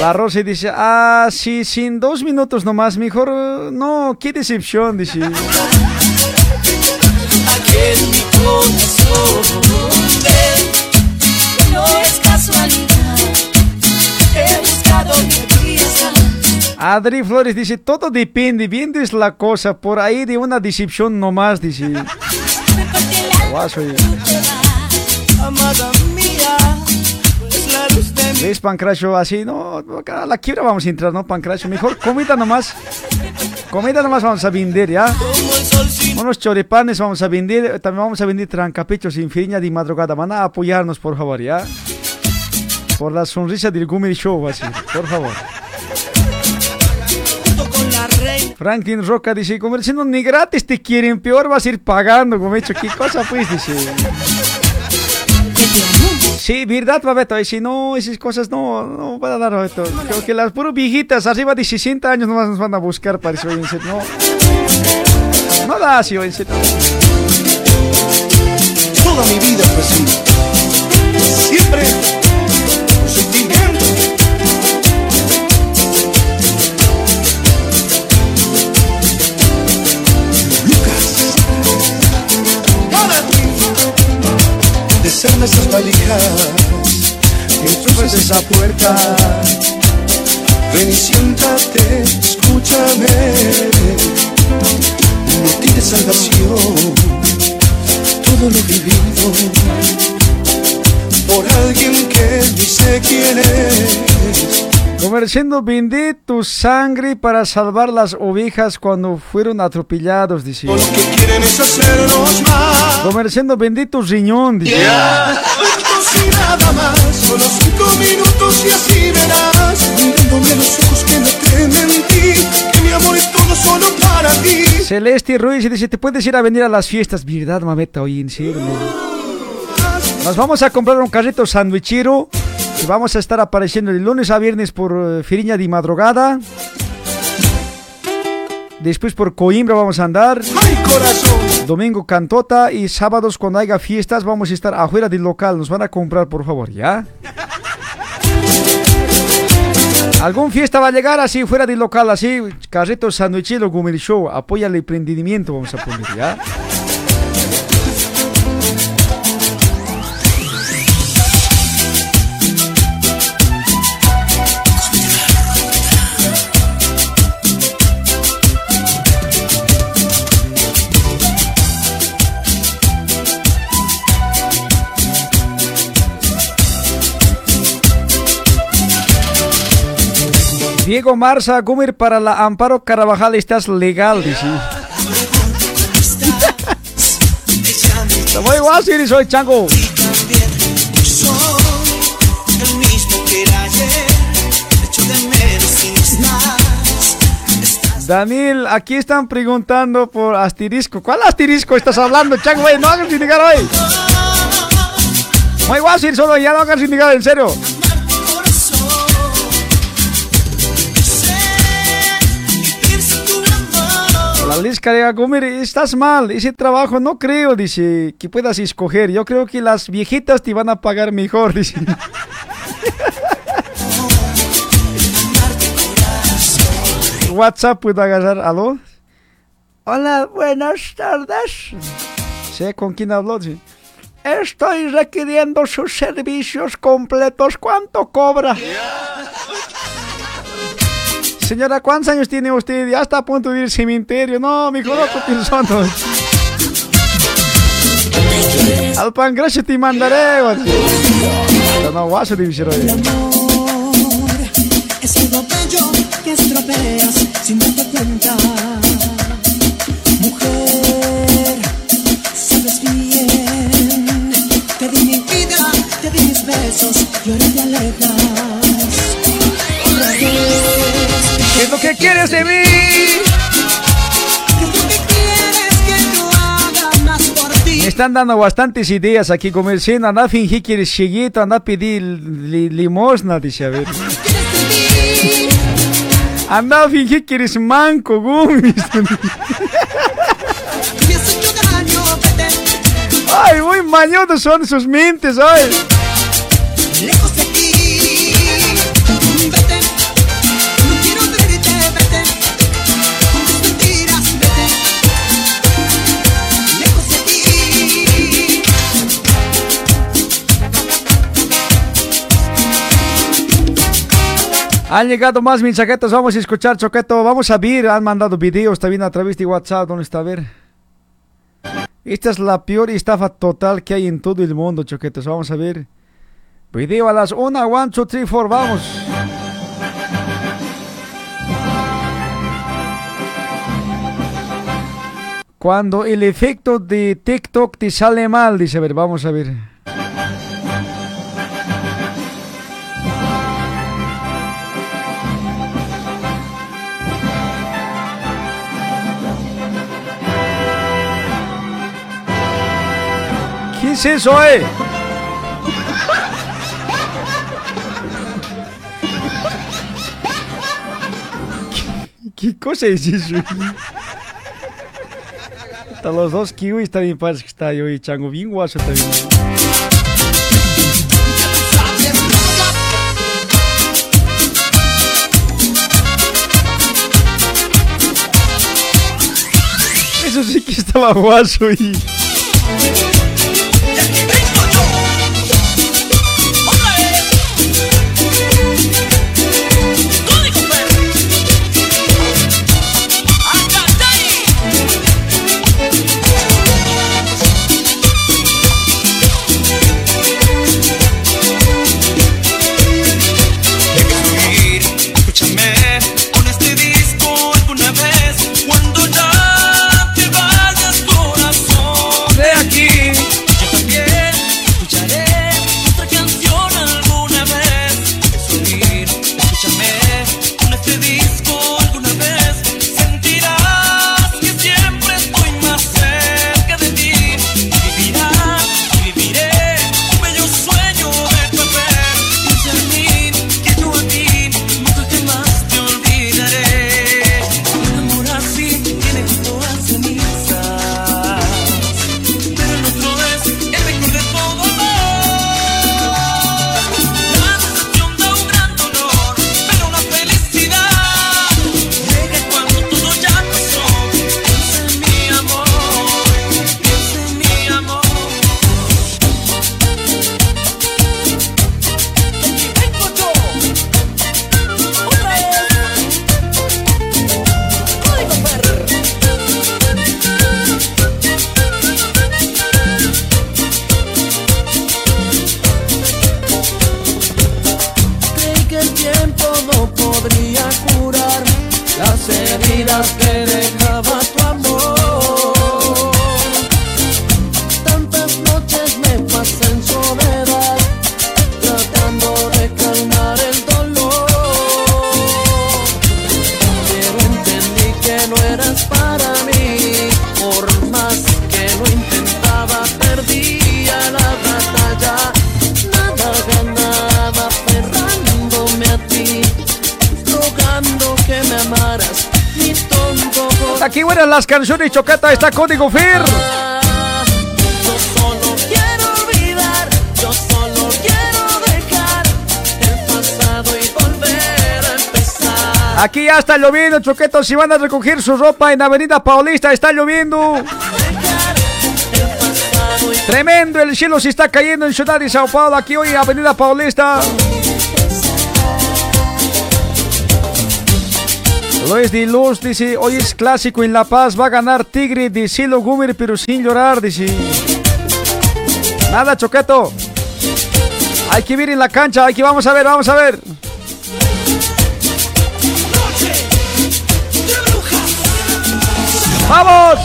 S1: La Rosy dice, ah, sí, sin dos minutos nomás, mejor, no, qué decepción, dice.
S11: Aquí en mi corazón, ven, no es casualidad. He buscado mi pieza.
S1: Adri Flores dice, todo depende, bien es la cosa, por ahí de una decepción nomás, dice. guaso.
S11: Amada mía, es la luz de mi
S1: ¿Ves, Pancracio? Así, no, a la quiebra vamos a entrar, ¿no, Pancracio? Mejor comida nomás. Comida nomás vamos a vender, ¿ya? Unos choripanes vamos a vender, también vamos a vender trancapichos sin firiña de madrugada. Van a apoyarnos, por favor, ¿ya? Por la sonrisa del Gumi Show, así, por favor. Franklin Roca dice, comerciando ni gratis te quieren, peor vas a ir pagando, como he hecho, ¿qué cosa pues? Dice. Sí, verdad, Babeto, y si no, esas cosas no, no van a dar, Babeto. Creo que las puras viejitas, arriba de 60 años nomás nos van a buscar para eso, en serio, no. Así, en.
S7: Toda mi vida fue así. Siempre con sentimiento. Lucas, para ti, desarma esas valijas y enchufes esa puerta. Ven y siéntate, escúchame. Salvación todo lo vivido por alguien que sé quién es.
S1: Comerciando, vendí tu sangre para salvar las ovejas cuando fueron atropellados, dice.
S7: Lo que quieren es hacernos mal.
S1: Comerciando, vendí tu riñón, dice.
S7: Minutos y nada más, solo cinco minutos y así verás. Mirándome a los ojos que no te mentí, que mi amor es todo solo para ti.
S1: Celeste Ruiz dice, te puedes ir a venir a las fiestas, ¿verdad, mameta? Oye, en serio, no? Nos vamos a comprar un carrito sandwichero y vamos a estar apareciendo de lunes a viernes por eh, Firiña de Madrugada. Después por Coimbra vamos a andar. Domingo Cantota y sábados cuando haya fiestas vamos a estar afuera del local. Nos van a comprar, por favor, ¿ya? ¿Algún fiesta va a llegar así fuera del local, así? Carrito sandwichero, Gumel Show. Apoya el emprendimiento, vamos a poner, ¿ya? Diego Marza, Gumir para la Amparo Carabajal, estás legal, <laughs> dice. Soy chango.
S11: Soy estás.
S1: Daniel, aquí están preguntando por asterisco. ¿Cuál asterisco estás hablando, chango? no hagas indicar hoy. Muy guay, solo ya no hagas indicar, en serio. La Liz Carega Gumir, estás mal, ese trabajo no creo, dice, que puedas escoger. Yo creo que las viejitas te van a pagar mejor, dice. <laughs> WhatsApp puedo agarrar, ¿aló? Hola, buenas tardes. Sé con quién habló, sí. Estoy requiriendo sus servicios completos. ¿Cuánto cobra? Señora, ¿cuántos años tiene usted? Ya está a punto de ir al cementerio. No, mi no pensando. Al pan gracias te mandaré. guacho. No, guaso de visero.
S11: Es algo bello que estropeas sin darte cuenta. Mujer, sabes bien. Te di mi vida, te di mis besos y ahora te alejas.
S1: ¿Qué es lo que quieres de mí?
S11: ¿Qué es lo que quieres que yo haga más por ti?
S1: Me están dando bastantes ideas aquí, comerciando. Anda a fingir que eres chiquito, anda a pedir li- limosna, dice a ver. Anda a fingir que eres manco,
S11: vete
S1: Ay, muy mañosos son sus mentes, ay. Han llegado más mensajetos, vamos a escuchar, Choqueto. Vamos a ver, han mandado videos también a través de WhatsApp. ¿Dónde está? A ver.
S6: Esta es la peor estafa total que hay en todo el mundo, choquetos. Vamos a ver. Video a las 1, 1, 2, 3, 4, vamos. Cuando el efecto de TikTok te sale mal, dice, a ver, vamos a ver. ¿Qué es eso, eh? ¿Qué, qué cosa es eso? Hasta los dos kiwis también parece que está yo y chango bien guaso también. Eso sí que estaba guaso y... Código FIR.
S1: Yo solo quiero olvidar, yo solo quiero dejar el pasado y volver a empezar.
S6: Aquí ya está lloviendo, Choquetos, si van a recoger su ropa en Avenida Paulista, está lloviendo. Tremendo, el cielo se está cayendo en Ciudad de Sao Paulo, aquí hoy Avenida Paulista. Luis de Luz dice, hoy es clásico en La Paz, va a ganar Tigre de Silo Gumir, pero sin llorar, dice. Nada, Choqueto. Hay que ver en la cancha, hay que vamos a ver, vamos a ver. ¡Vamos!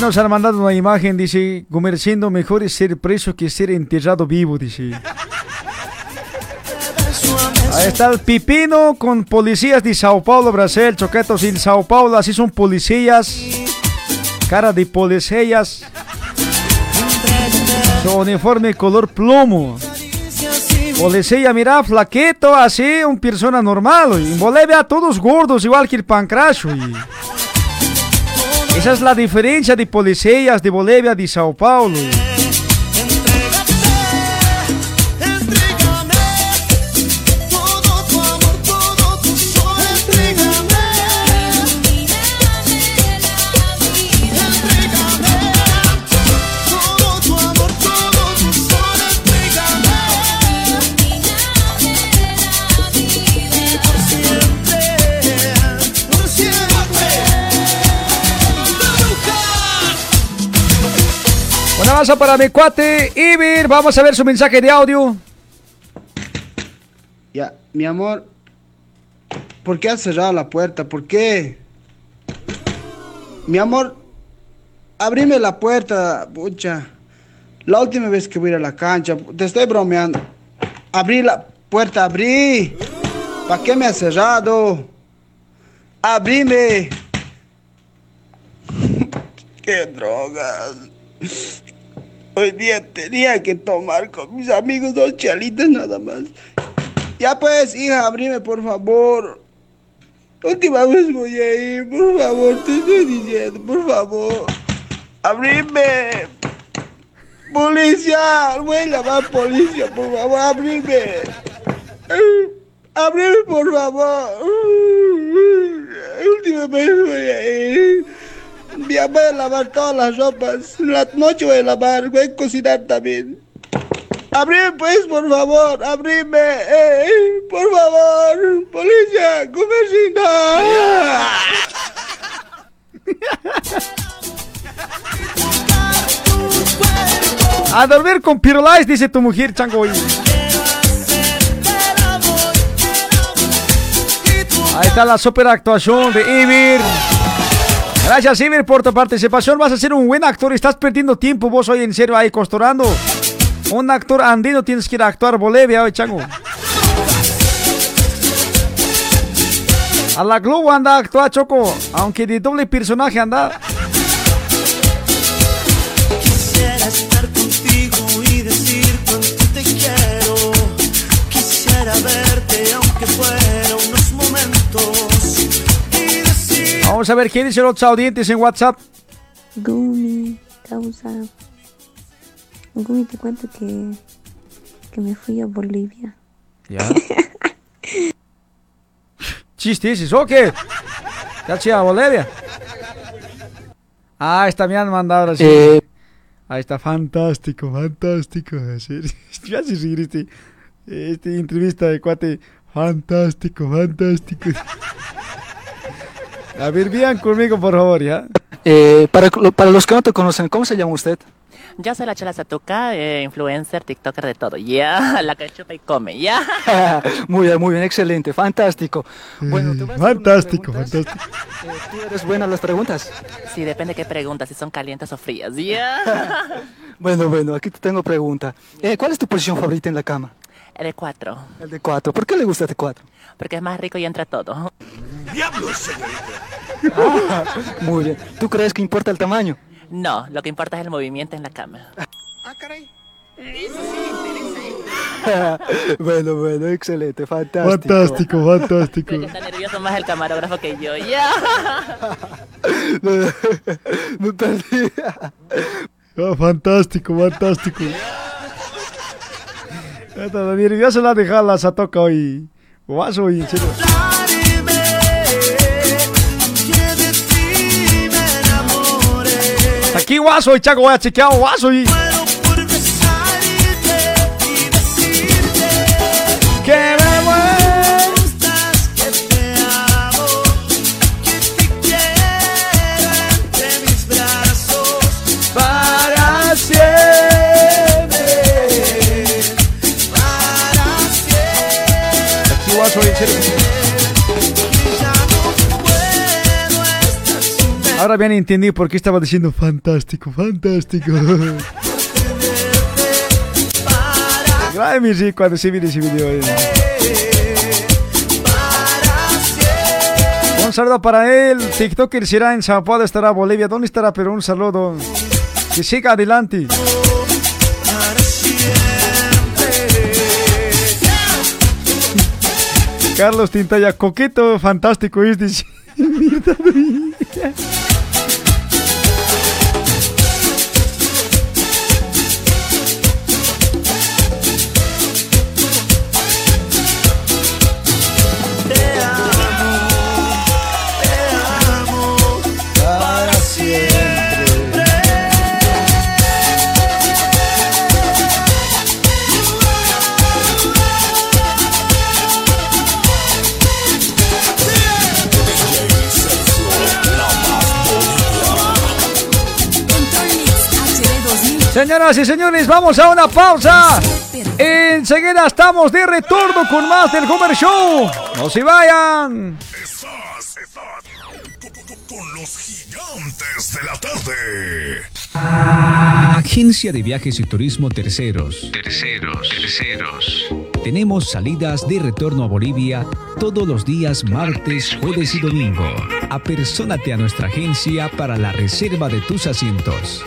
S6: Nos han mandado una imagen, dice, comerciando mejor es ser preso que ser enterrado vivo, dice. Ahí está el pipino con policías de Sao Paulo, Brasil, choquetos en Sao Paulo, así son policías, cara de policías, su uniforme color plomo. Policía, mira, flaquito, así, un persona normal. En Bolivia todos gordos, igual que el pancracho. y- Esa es la diferencia de policías de Bolivia, de Sao Paulo.
S1: Temazo para mi cuate Ibir. Vamos a ver su mensaje de audio.
S16: Ya, mi amor, ¿por qué has cerrado la puerta? ¿Por qué? Mi amor, abrime la puerta, pucha. La última vez que voy a ir a la cancha, te estoy bromeando. Abrí la puerta, abrí. ¿Para qué me has cerrado? Abrime. <laughs> qué drogas. Hoy día tenía que tomar con mis amigos dos chalitas nada más. Ya pues, hija, abrime por favor. Última vez voy a ir, por favor, te estoy diciendo, por favor. Abrime. Policía, voy a llamar policía, por favor, abrime. Abrime, por favor. Última vez voy a ir. Ya voy a lavar todas las ropas. La noche voy a lavar, voy a cocinar también. Abrime pues, por favor, abrime. eh, por favor, policía, comercina.
S1: A dormir con Pirulais, dice tu mujer, chango. Ahí está la super actuación de Ibir. Gracias, Ibir, por tu participación. Vas a ser un buen actor. Estás perdiendo tiempo vos hoy, en serio, ahí costurando. Un actor andino tienes que ir a actuar Bolivia hoy, chango. A la Globo anda a actuar, Choco. Aunque de doble personaje anda.
S11: Quisiera estar
S1: Vamos a ver qué dicen los audientes en WhatsApp.
S17: Gumi, causa. Gumi, te cuento que, que me fui a Bolivia.
S1: Ya. Chistes, ¿o qué? ¿Ya che, a Bolivia? Ah, está me han mandado ahora sí.
S10: Eh.
S1: Ahí está, fantástico, fantástico. <laughs> Ya seguir este, este entrevista de cuate. Fantástico, fantástico. <laughs> A ver, bien conmigo, por favor, ¿ya?
S10: Eh, para, para los que no te conocen, ¿cómo se llama usted?
S18: Yo soy la Chela Satuca, eh, influencer, tiktoker de todo. Ya, <laughs> la que chupa y come, ya. <laughs>
S10: muy bien, muy bien, excelente, fantástico. Bueno, te
S1: Fantástico, fantástico.
S10: Eh, ¿Tú eres buena en las preguntas?
S18: Sí, depende qué preguntas, si son calientes o frías, ya. <laughs>
S10: Bueno, bueno, aquí te tengo pregunta. Eh, ¿Cuál es tu posición favorita en la cama?
S18: El de cuatro.
S10: El de cuatro. ¿Por qué le gusta el de cuatro?
S18: Porque es más rico y entra todo.
S11: ¡Diablos! <laughs>
S10: Ah, muy bien. ¿Tú crees que importa el tamaño?
S18: No, lo que importa es el movimiento en la cama.
S11: Ah, caray. <laughs>
S10: bueno, bueno, excelente, fantástico.
S1: Fantástico, fantástico.
S18: Creo que está nervioso más el camarógrafo que yo, ya. <laughs>
S10: no, no perdí.
S1: Ah, fantástico, fantástico. Esta la nerviosa la deja la Satoca hoy. Guaso hoy, en serio. Aquí guaso y chaco voy a chequear guaso y. Que Ahora bien entendí por qué estaba diciendo fantástico, fantástico. Grabe mi sí cuando se mire ese video. eh. Un saludo para él. TikToker será en Sao estará Bolivia. ¿Dónde estará? Pero un saludo. Que siga adelante. Carlos Tintaya, coqueto, fantástico. Es <laughs> decir, Señoras y señores, vamos a una pausa. Enseguida estamos de retorno con más del Homer Show. No se vayan.
S19: Gigantes de la tarde.
S20: Agencia de Viajes y Turismo Terceros.
S19: Terceros, terceros.
S20: Tenemos salidas de retorno a Bolivia todos los días martes, jueves y domingo. Apersónate a nuestra agencia para la reserva de tus asientos.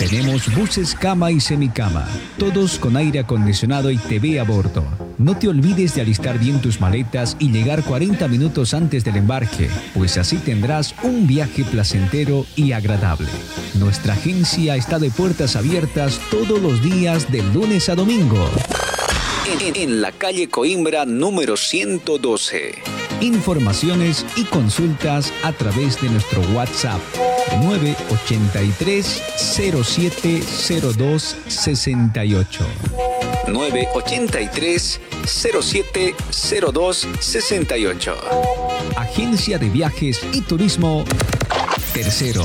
S20: Tenemos buses cama y semicama, todos con aire acondicionado y TV a bordo. No te olvides de alistar bien tus maletas y llegar 40 minutos antes del embarque, pues así tendrás un viaje placentero y agradable. Nuestra agencia está de puertas abiertas todos los días de lunes a domingo. En, en la calle Coimbra número 112. Informaciones y consultas a través de nuestro WhatsApp 983 0702 68. 983 0702 68. Agencia de Viajes y Turismo Tercero.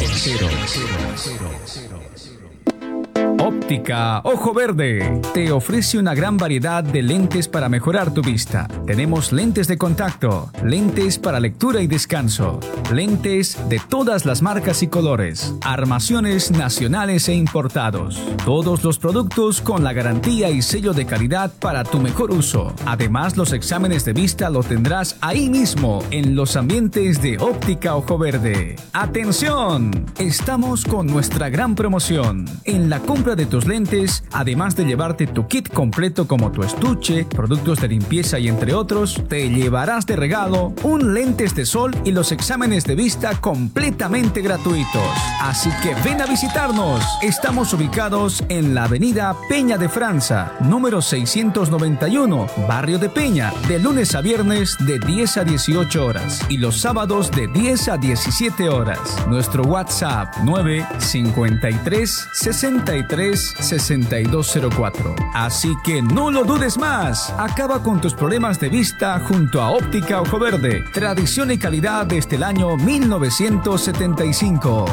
S20: Óptica Ojo Verde te ofrece una gran variedad de lentes para mejorar tu vista. Tenemos lentes de contacto, lentes para lectura y descanso, lentes de todas las marcas y colores, armaciones nacionales e importados. Todos los productos con la garantía y sello de calidad para tu mejor uso. Además, los exámenes de vista lo tendrás ahí mismo en los ambientes de Óptica Ojo Verde. ¡Atención! Estamos con nuestra gran promoción. En la compra de tus lentes, además de llevarte tu kit completo como tu estuche, productos de limpieza y entre otros, te llevarás de regalo un lentes de sol y los exámenes de vista completamente gratuitos. Así que ven a visitarnos. Estamos ubicados en la avenida Peña de Franza, número 691, barrio de Peña, de lunes a viernes de 10 a 18 horas y los sábados de 10 a 17 horas. Nuestro WhatsApp 953 63 6204. Así que no lo dudes más. Acaba con tus problemas de vista junto a Óptica Ojo Verde. Tradición y calidad desde el año 1975.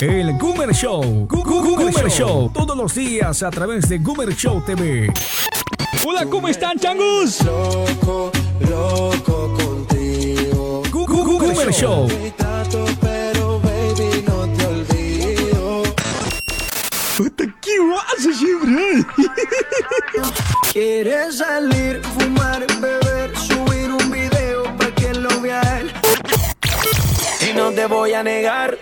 S20: El Goomer Show. Goomer Show. Todos los días a través de Goomer Show TV. Hola, ¿cómo están, changus? Loco, loco contigo. Goomer Show.
S1: ¿Qué haces siempre?
S7: Quieres salir, fumar, beber, subir un video para que lo vea él. Y no te voy a negar.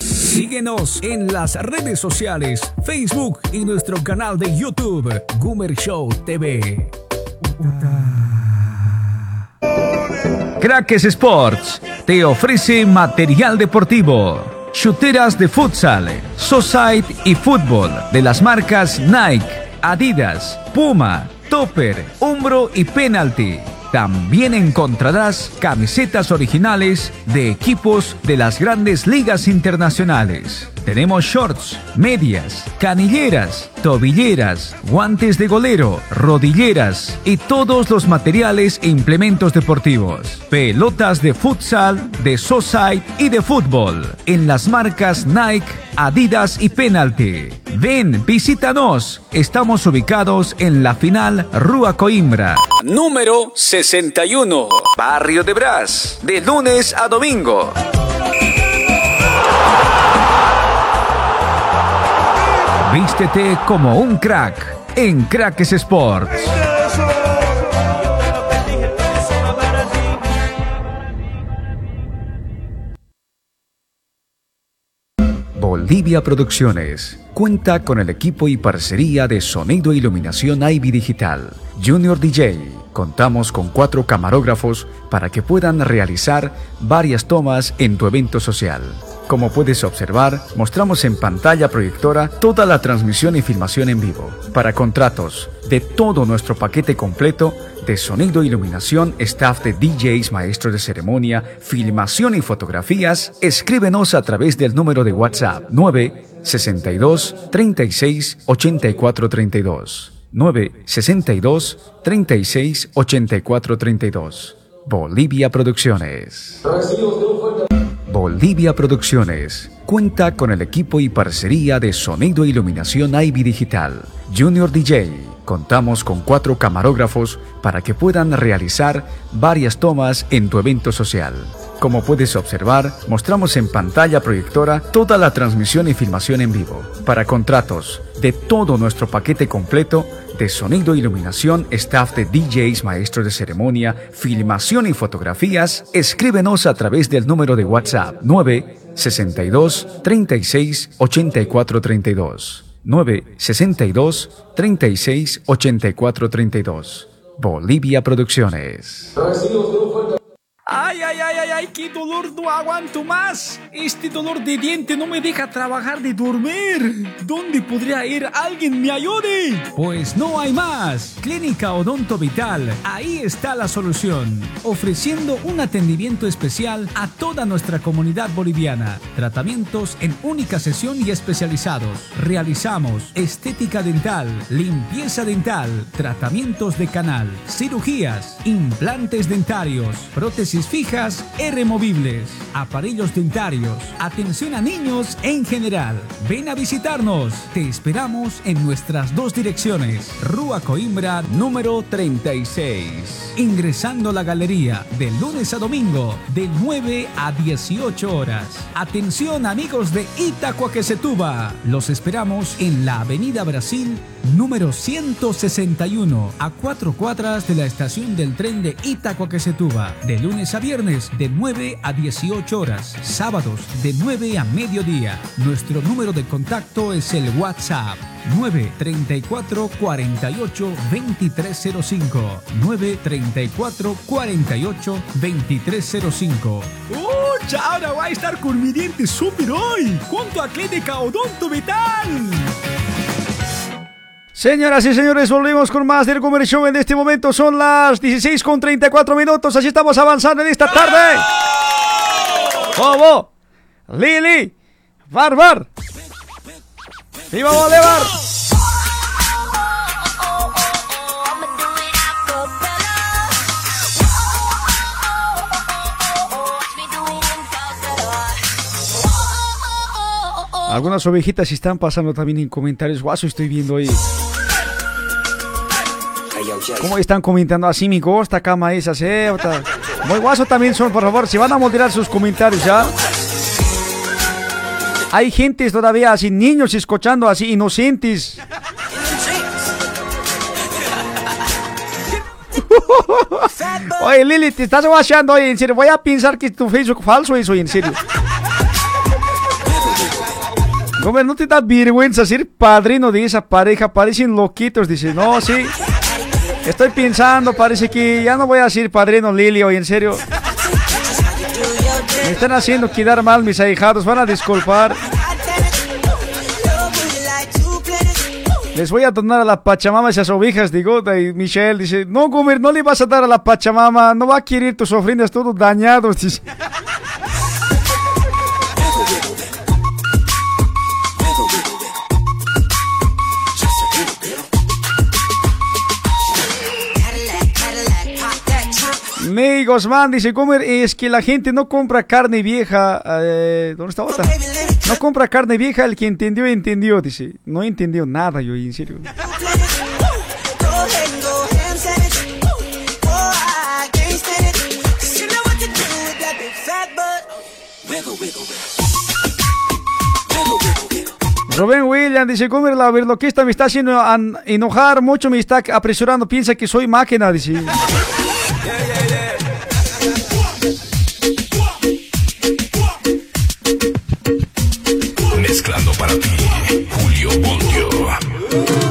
S20: Síguenos en las redes sociales, Facebook y nuestro canal de YouTube, Goomer Show TV. Crackers Sports te ofrece material deportivo, chuteras de futsal, society y fútbol de las marcas Nike, Adidas, Puma, Topper, Umbro y Penalty. También encontrarás camisetas originales de equipos de las grandes ligas internacionales. Tenemos shorts, medias, canilleras, tobilleras, guantes de golero, rodilleras y todos los materiales e implementos deportivos. Pelotas de futsal, de society y de fútbol en las marcas Nike, Adidas y Penalty. Ven, visítanos. Estamos ubicados en la final Rua Coimbra. Número 61. Barrio de Brás. De lunes a domingo. Vístete como un crack en Crackers Sports. Bolivia Producciones cuenta con el equipo y parcería de sonido e iluminación Ivy Digital, Junior DJ. Contamos con cuatro camarógrafos para que puedan realizar varias tomas en tu evento social. Como puedes observar, mostramos en pantalla proyectora toda la transmisión y filmación en vivo. Para contratos de todo nuestro paquete completo de sonido, iluminación, staff de DJs, maestros de ceremonia, filmación y fotografías, escríbenos a través del número de WhatsApp 962 36 84 32. 962 36 84 32 Bolivia Producciones. Bolivia Producciones cuenta con el equipo y parcería de sonido e iluminación Ivy Digital, Junior DJ. Contamos con cuatro camarógrafos para que puedan realizar varias tomas en tu evento social. Como puedes observar, mostramos en pantalla proyectora toda la transmisión y filmación en vivo. Para contratos de todo nuestro paquete completo de sonido, iluminación, staff de DJs, maestros de ceremonia, filmación y fotografías, escríbenos a través del número de WhatsApp 962 36 84 32. 962 36 84 32. Bolivia Producciones.
S1: Ay, ay, ay, ay, ay, qué dolor, no aguanto más. Este dolor de diente no me deja trabajar de dormir. ¿Dónde podría ir? ¿Alguien me ayude?
S20: Pues no hay más. Clínica Odonto Vital. Ahí está la solución. Ofreciendo un atendimiento especial a toda nuestra comunidad boliviana. Tratamientos en única sesión y especializados. Realizamos estética dental, limpieza dental, tratamientos de canal, cirugías, implantes dentarios, prótesis fijas e removibles, aparellos dentarios, atención a niños en general. Ven a visitarnos. Te esperamos en nuestras dos direcciones. Rúa Coimbra número 36. Ingresando a la galería de lunes a domingo de 9 a 18 horas. Atención amigos de Itacoaquecetuba. Los esperamos en la Avenida Brasil número 161 a cuatro cuadras de la estación del tren de Itacoaquecetuba. De lunes a viernes de 9 a 18 horas. Sábados de 9 a mediodía. Nuestro número de contacto es el WhatsApp 934 48 2305 934 48 2305
S1: ¡Uy! Ahora va a estar con mi diente súper hoy. Junto a Clínica Odonto Vital. Señoras y señores, volvemos con más del Comer Show. En este momento son las 16 con 34 minutos. Así estamos avanzando en esta tarde. Bobo, Lili, Barbar. ¡Viva Bolívar! Algunas ovejitas están pasando también en comentarios. Guaso, estoy viendo ahí. ¿Cómo están comentando así mi costa cama esas, eh? Ota. Muy guaso también son, por favor. Si van a moderar sus comentarios ya. Hay gente todavía así, niños escuchando así, inocentes. <laughs> Oye, Lili, te estás guachando hoy, en serio. Voy a pensar que tu Facebook falso eso, en serio. Hombre, no te da vergüenza ser padrino de esa pareja. Parecen loquitos, dice. No, sí. Estoy pensando, parece que ya no voy a ser padrino Lili hoy, en serio. Me están haciendo quedar mal mis ahijados, van a disculpar. Les voy a donar a la Pachamama esas ovejas, digo. Y Michelle dice, no, Gomer, no le vas a dar a la Pachamama, no va a querer tus ofrendas todos dañados. <laughs> Ney Guzmán dice, comer es que la gente no compra carne vieja. eh, ¿Dónde está otra? No compra carne vieja, el que entendió, entendió, dice. No entendió nada yo, en serio. Rubén William dice, comer la ver lo que esta me está haciendo enojar mucho, me está apresurando, piensa que soy máquina, dice.
S19: Mezclando para ti, Julio Voltio.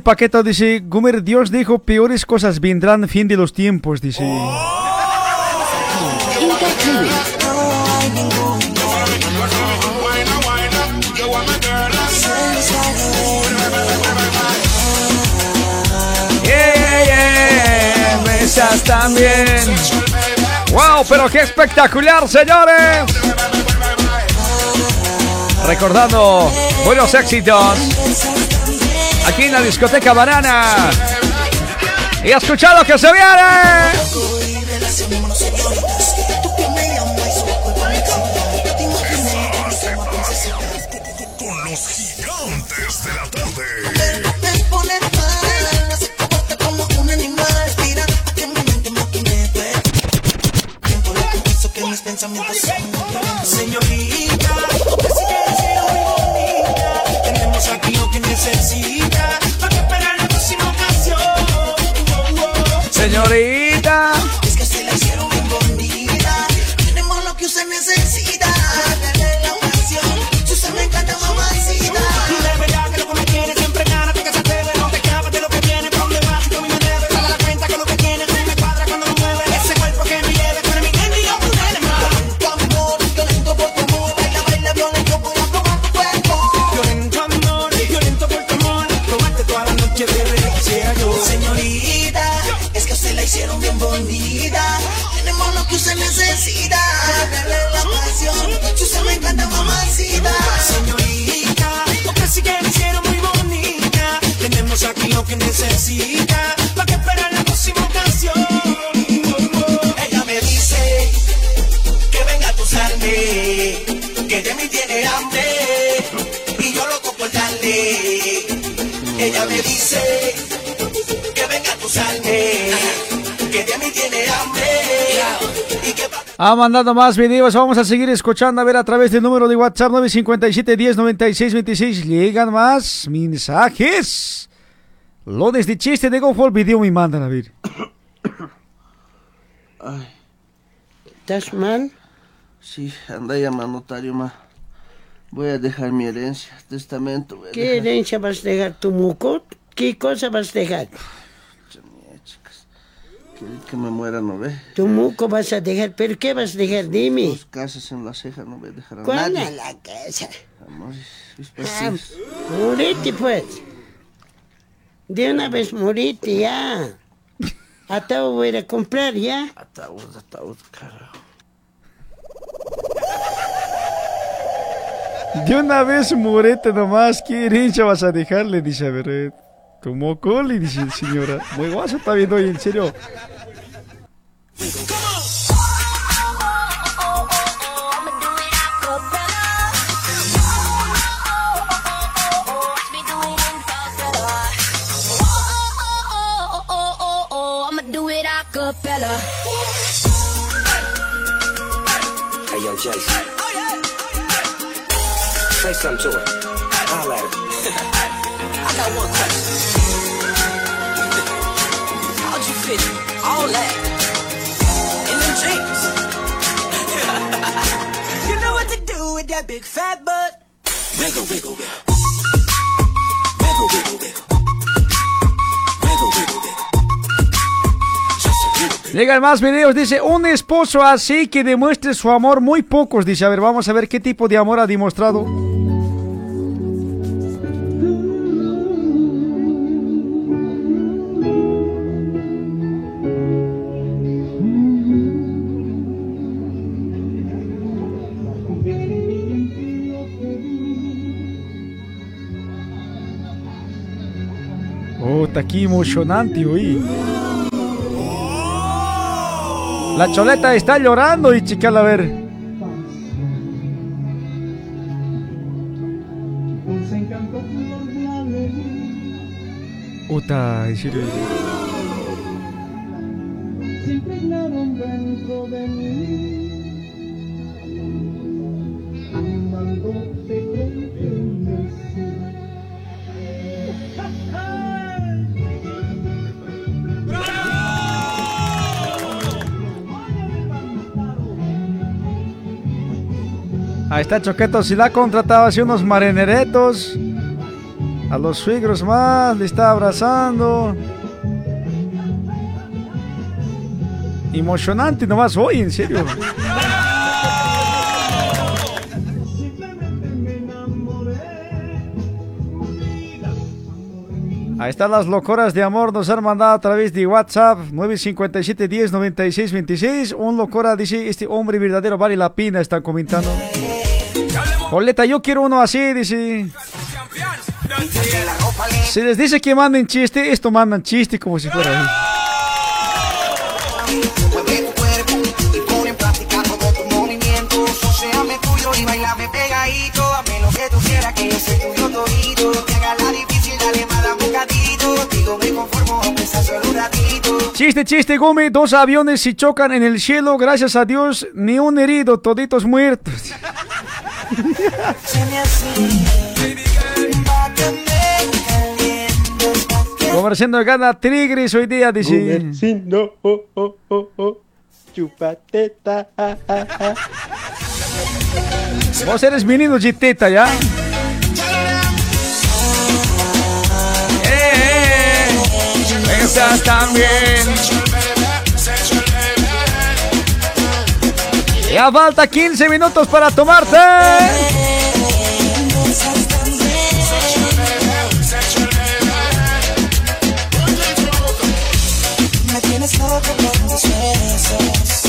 S1: ¿Dónde está Elmer Paqueto? Dice, Gumer, Dios dijo, peores cosas vendrán fin de los tiempos, dice. Yeah, yeah, besas también. ¡Wow! Pero qué espectacular, señores. Recordando buenos éxitos aquí en la discoteca Banana. Y escuchad lo que se viene.
S2: Tenemos lo que usted necesita. Dale la pasión. Si usted me encanta, mamacita.
S6: Señorita, porque sí que me hicieron muy bonita. Tenemos aquí lo que necesita. ¿Para qué esperar la próxima ocasión?
S2: Ella me dice que venga a usarme, que de mí tiene hambre y yo loco por darle. Ella me dice mí tiene hambre
S1: Ha mandado más videos, vamos a seguir escuchando a ver a través del número de WhatsApp 957 10 96 26 llegan más mensajes. Lones de chiste de Go el video me mandan a ver.
S21: Ay. ¿Estás mal? Sí, anda llamando notario, ma. Voy a dejar mi herencia, testamento. voy a
S22: ¿Qué
S21: dejar.
S22: herencia vas a dejar? ¿Tu muco? ¿Qué cosa vas a dejar?
S21: Que me muera, ¿no ve?
S22: Tu muco vas a dejar, pero ¿qué vas a dejar? Dime.
S21: Dos casas en la ceja, no voy a dejar a
S22: ¿Cuál
S21: nadie.
S22: la casa?
S21: Amor, mis
S22: Ah, morite pues. De una vez morite ya. Ataúd voy a ir a comprar ya.
S21: Ataúd, ataúd, carajo.
S1: De una vez murete nomás, ¿qué herencia vas a dejarle? Dice a tu moco, le dice señora. Muy guaso está viendo hoy, en serio.
S23: Say something to her. Her. <laughs>
S6: Got one question. How'd you fit all that in them jeans? <laughs> you know what to do with that big fat butt. Wiggle, wiggle, wiggle. Wiggle, wiggle, wiggle. Wiggle, wiggle, wiggle.
S1: Llegan más videos, dice, un esposo así que demuestre su amor muy pocos, dice, a ver, vamos a ver qué tipo de amor ha demostrado. Emocionante, hoy. La choleta está llorando y chica, a ver. Puta, en serio.
S6: Se impregnaron dentro de mí.
S1: Ahí está Choqueto, si la ha contratado así unos marineretos. A los suegros más, le está abrazando. Emocionante nomás hoy, en serio. <laughs> Ahí están las locuras de amor, nos han mandado a través de WhatsApp 957 10 96 26. Un locura dice, este hombre verdadero vale la pena, están comentando. Coleta, yo quiero uno así, dice. Si les dice que manden chiste, esto mandan chiste como si fuera. Chiste, chiste, Gumi. Dos aviones si chocan en el cielo, gracias a Dios, ni un herido, toditos muertos.
S2: Que
S1: Conversando gana Tigris hoy día, dice.
S24: no, oh, oh, oh, oh. Chupateta. ah, ah, ah.
S1: Vos eres menino de teta, ¿ya? Estás también. Ya falta 15 minutos para tomarte.
S2: Me tienes loco con tus besos.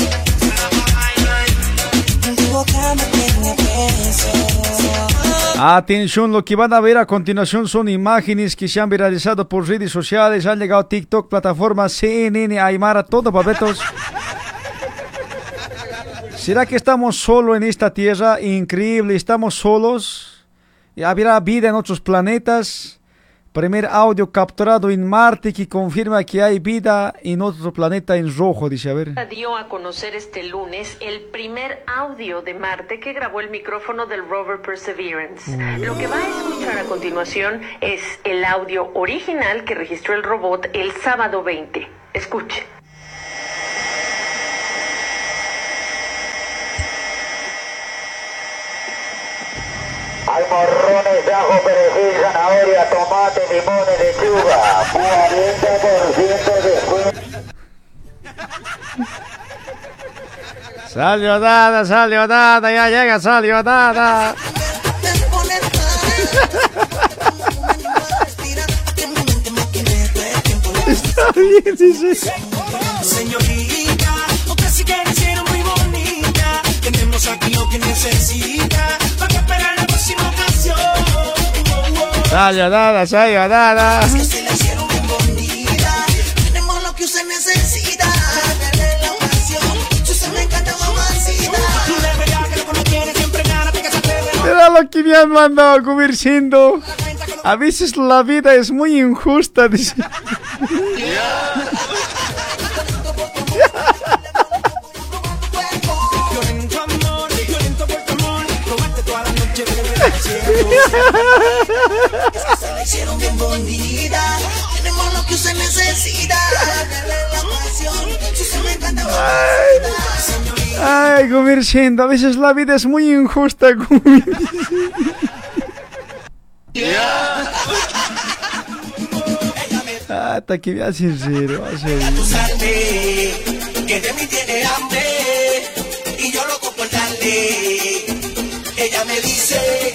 S2: En tu boca me tiene preso.
S1: Atención, lo que van a ver a continuación son imágenes que se han viralizado por redes sociales, han llegado a TikTok, plataformas CNN, Aymara, todo papetos. ¿Será que estamos solos en esta tierra? Increíble, estamos solos. ¿Y ¿Habrá vida en otros planetas? Primer audio capturado en Marte que confirma que hay vida en otro planeta en rojo, dice, a ver.
S25: dio a conocer este lunes el primer audio de Marte que grabó el micrófono del rover Perseverance.
S1: Mm.
S25: Lo que va a escuchar a continuación es el audio original que registró el robot el sábado 20. Escuche.
S26: Hay morrones de ajo, perejil, zanahoria, tomate, limón y lechuga. 40% de descuento.
S1: Salió nada, salió nada, ya llega, salió nada. Está bien, sí, sí.
S2: Señorita, usted sí que hicieron muy bonita. Tenemos aquí lo que necesita.
S1: Salió nada, salió nada.
S2: Es que la hicieron bien bonita. Tenemos lo que usted necesita. Dale la ocasión. Encanta, mamacita.
S1: Mira lo que me han mandado a comer siendo. A veces la vida es muy injusta, dice.
S2: Es que se la hicieron bien bonita. Tenemos lo que usted necesita. La ocasión. Si usted me encanta.
S1: Ay, comer siendo. A veces la vida es muy injusta. comer. Ah, hasta que hace sincero.
S2: que de mí tiene hambre y yo loco por darle. Ella me dice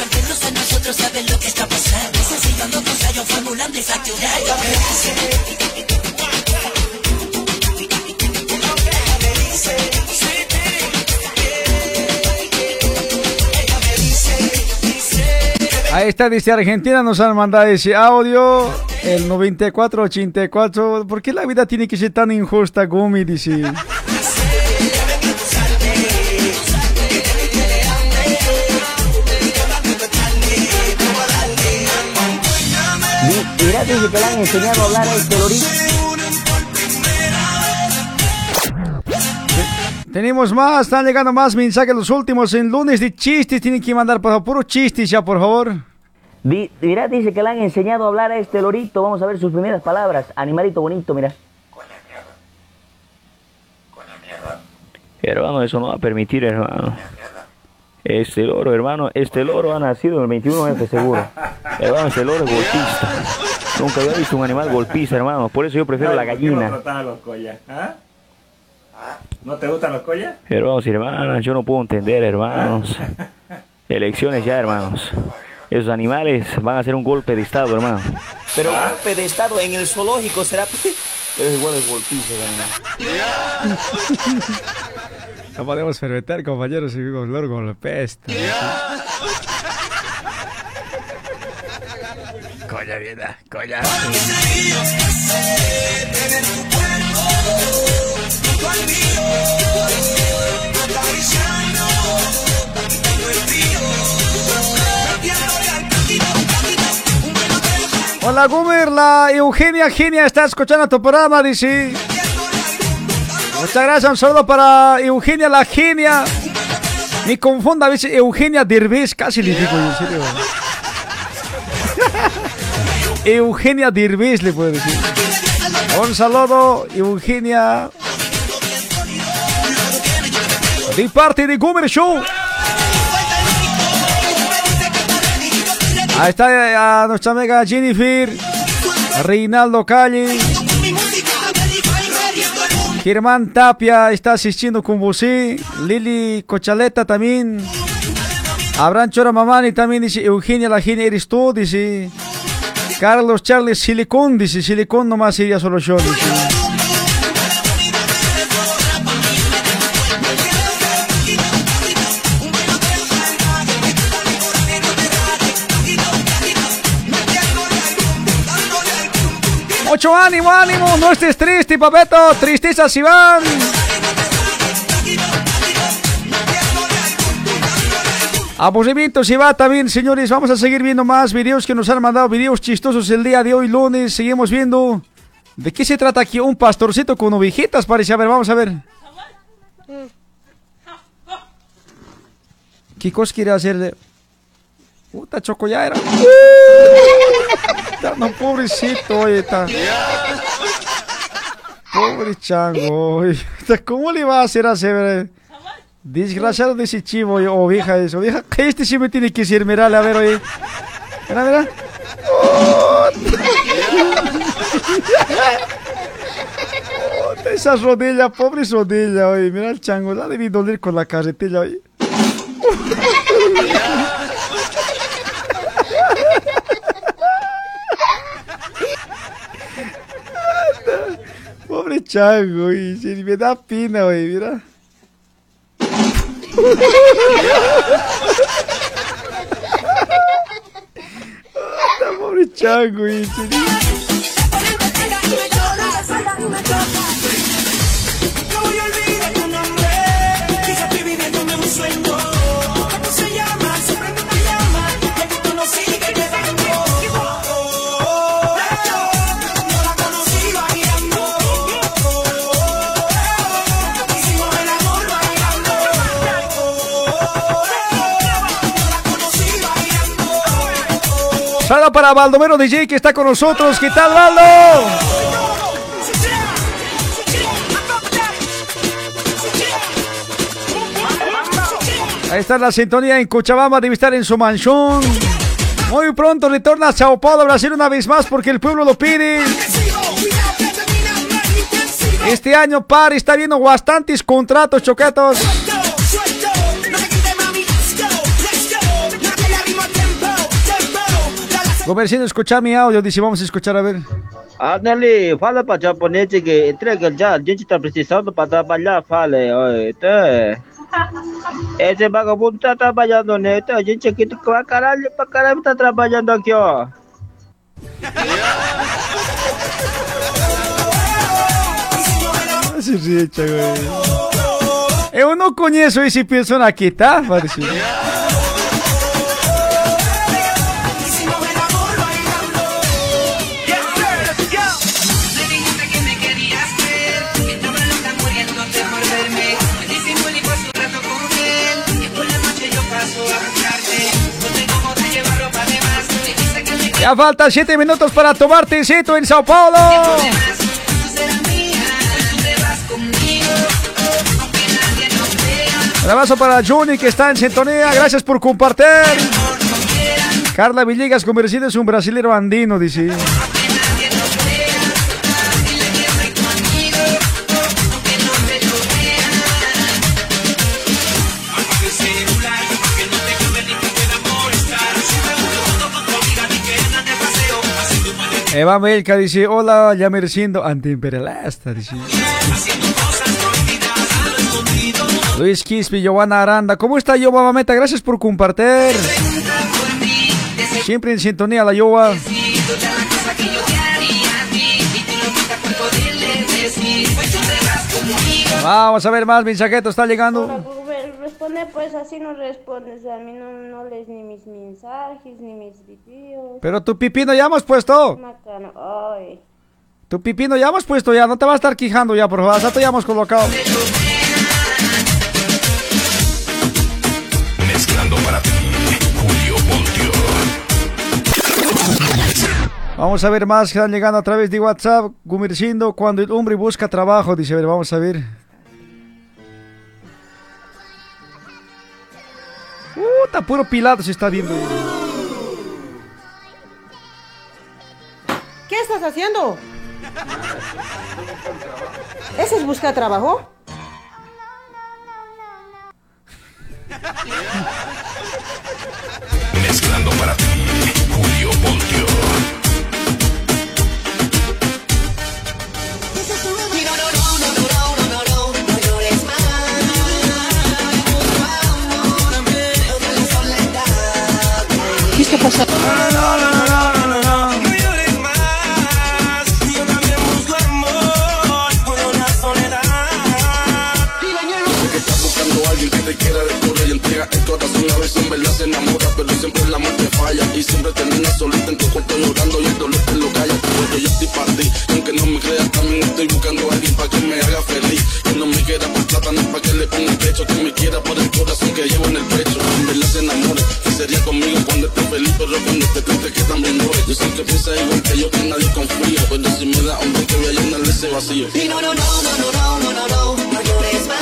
S2: Al menos a nosotros saben lo que está pasando. Sencillando ensayo, formulando y facturando.
S1: Ahí está, dice Argentina, nos han mandado ese audio. El 9484. ¿Por qué la vida tiene que ser tan injusta, Gumi? Dice.
S27: Mira, dice que le han enseñado a hablar a este lorito.
S1: Tenemos más, están llegando más mensajes, los últimos en lunes de chistes. Tienen que mandar por favor, puro chistes ya, por favor.
S27: Di- Mira, dice que le han enseñado a hablar a este lorito. Vamos a ver sus primeras palabras. Animalito bonito, mira.
S28: Hermano, eso no va a permitir, hermano. Este loro, hermano, este loro ha nacido en el 21F seguro. Hermano, este loro es golpista. Nunca había visto un animal golpista, hermano. Por eso yo prefiero la
S29: Ay, ¿por qué no
S28: gallina.
S29: frotar a los collas? ¿Ah? ¿No te gustan los collas?
S28: Hermanos y hermanas, yo no puedo entender, hermanos. <laughs> Elecciones ya, hermanos. Esos animales van a hacer un golpe de estado, hermano.
S27: Pero golpe de estado en el zoológico será. <laughs>
S28: Es igual el golpista, hermano.
S1: No podemos fermentar, compañeros, y vivimos loro con la peste. Coña, vida, coña. Hola, Gumer, la Eugenia Genia está escuchando tu programa, dice. Muchas gracias, un saludo para Eugenia la Genia. Me confunda veces Eugenia Derbez, casi le digo en serio. Eugenia Derbez le puedo decir. Un saludo, Eugenia. De parte de Gumer Show. Ahí está eh, a nuestra amiga Jennifer, Reinaldo Calle, Germán Tapia está asistiendo con vos, Lili Cochaleta también, Abraham Chora Mamani también dice, Eugenia la genia eres tú, dice, Carlos Charles Silicón, dice, Silicón nomás sería solo yo, dice. Ánimo, ánimo, no estés triste, papeto, tristezas si van. Aburrimiento si va también, señores. Vamos a seguir viendo más videos que nos han mandado, videos chistosos el día de hoy, lunes. Seguimos viendo. ¿De qué se trata aquí? Un pastorcito con ovejitas, parece. A ver, vamos a ver. ¿Qué cosa quiere hacer de.? Puta, Choco, ya era. No, pobrecito, oye, está. Pobre chango. <laughs> ¿Cómo le va a hacer hacer? Desgraciado de ese chivo, oye, oveja eso. Oveja, este sí me tiene que ser, mirale, a ver, oye. Mira, mira. Puta, Esa rodilla, pobre rodilla, oye. Mira el chango, la debí doler con la carretilla, oye. Pobre chango, oye. me da pena, oye, mira. Ah, pobre chango, oye, Saludo para Baldomero DJ que está con nosotros. ¿Qué tal, Baldo? Ahí está la sintonía en Cochabamba, debe estar en su mansión. Muy pronto retorna a Sao Paulo, Brasil una vez más porque el pueblo lo pide. Este año par está viendo bastantes contratos choquetos. Comerciante, escucha mi audio, dice, vamos a escuchar a ver.
S30: Ándale, fala para japonês que entrega já, <laughs> a gente tá precisando para trabalhar, fala, oi, tá. Esse vagabundo tá trabalhando, né? Então, a gente aqui pra caralho, pra caralho tá trabalhando aqui, ó.
S1: Güey. Eu não conheço esse pessoa aqui, tá? Parece. Ya faltan 7 minutos para tomar tecito en Sao Paulo. Un abrazo para Juni que está en sintonía. Gracias por compartir. Carla Villegas, convertido es un brasilero andino, dice. Eva Melca dice, hola, ya mereciendo antiimperialista, dice. Luis Quispe, Giovanna Aranda, ¿cómo está Yoba Mameta? Gracias por compartir. Siempre en sintonía la Yoba. Vamos a ver más mensajetos, está llegando.
S31: Pues así no respondes. A mí no, no lees ni mis mensajes, ni mis videos.
S1: Pero tu pipino ya hemos puesto.
S31: Macano, ay.
S1: Tu pipino ya hemos puesto ya, no te vas a estar quijando ya, por favor. Ya te ya hemos colocado.
S19: Mezclando para ti, Julio Voltio.
S1: Vamos a ver más que están llegando a través de WhatsApp. Gumircindo, cuando el hombre busca trabajo, dice, a ver, vamos a ver. Puta, puro pilado se está viendo.
S32: ¿Qué estás haciendo? ¿Ese es buscar trabajo?
S19: Mezclando para ti, Julio Voltio.
S33: El corazón a veces en verdad se enamora pero siempre el amor te falla y siempre terminas solita en tu cuarto llorando y el dolor te lo calla porque yo estoy para ti aunque no me creas también estoy buscando a alguien para que me haga feliz que no me quiera por plata no para que le ponga el pecho que me quiera por el corazón que llevo en el pecho en verdad se sería conmigo pero cuando esté triste que también llore yo sé que piensa igual que yo que nadie confía pero si me da hombre que voy a llenar ese vacío
S2: Y no, no, no, no, no, no, no, no, no, no llores más.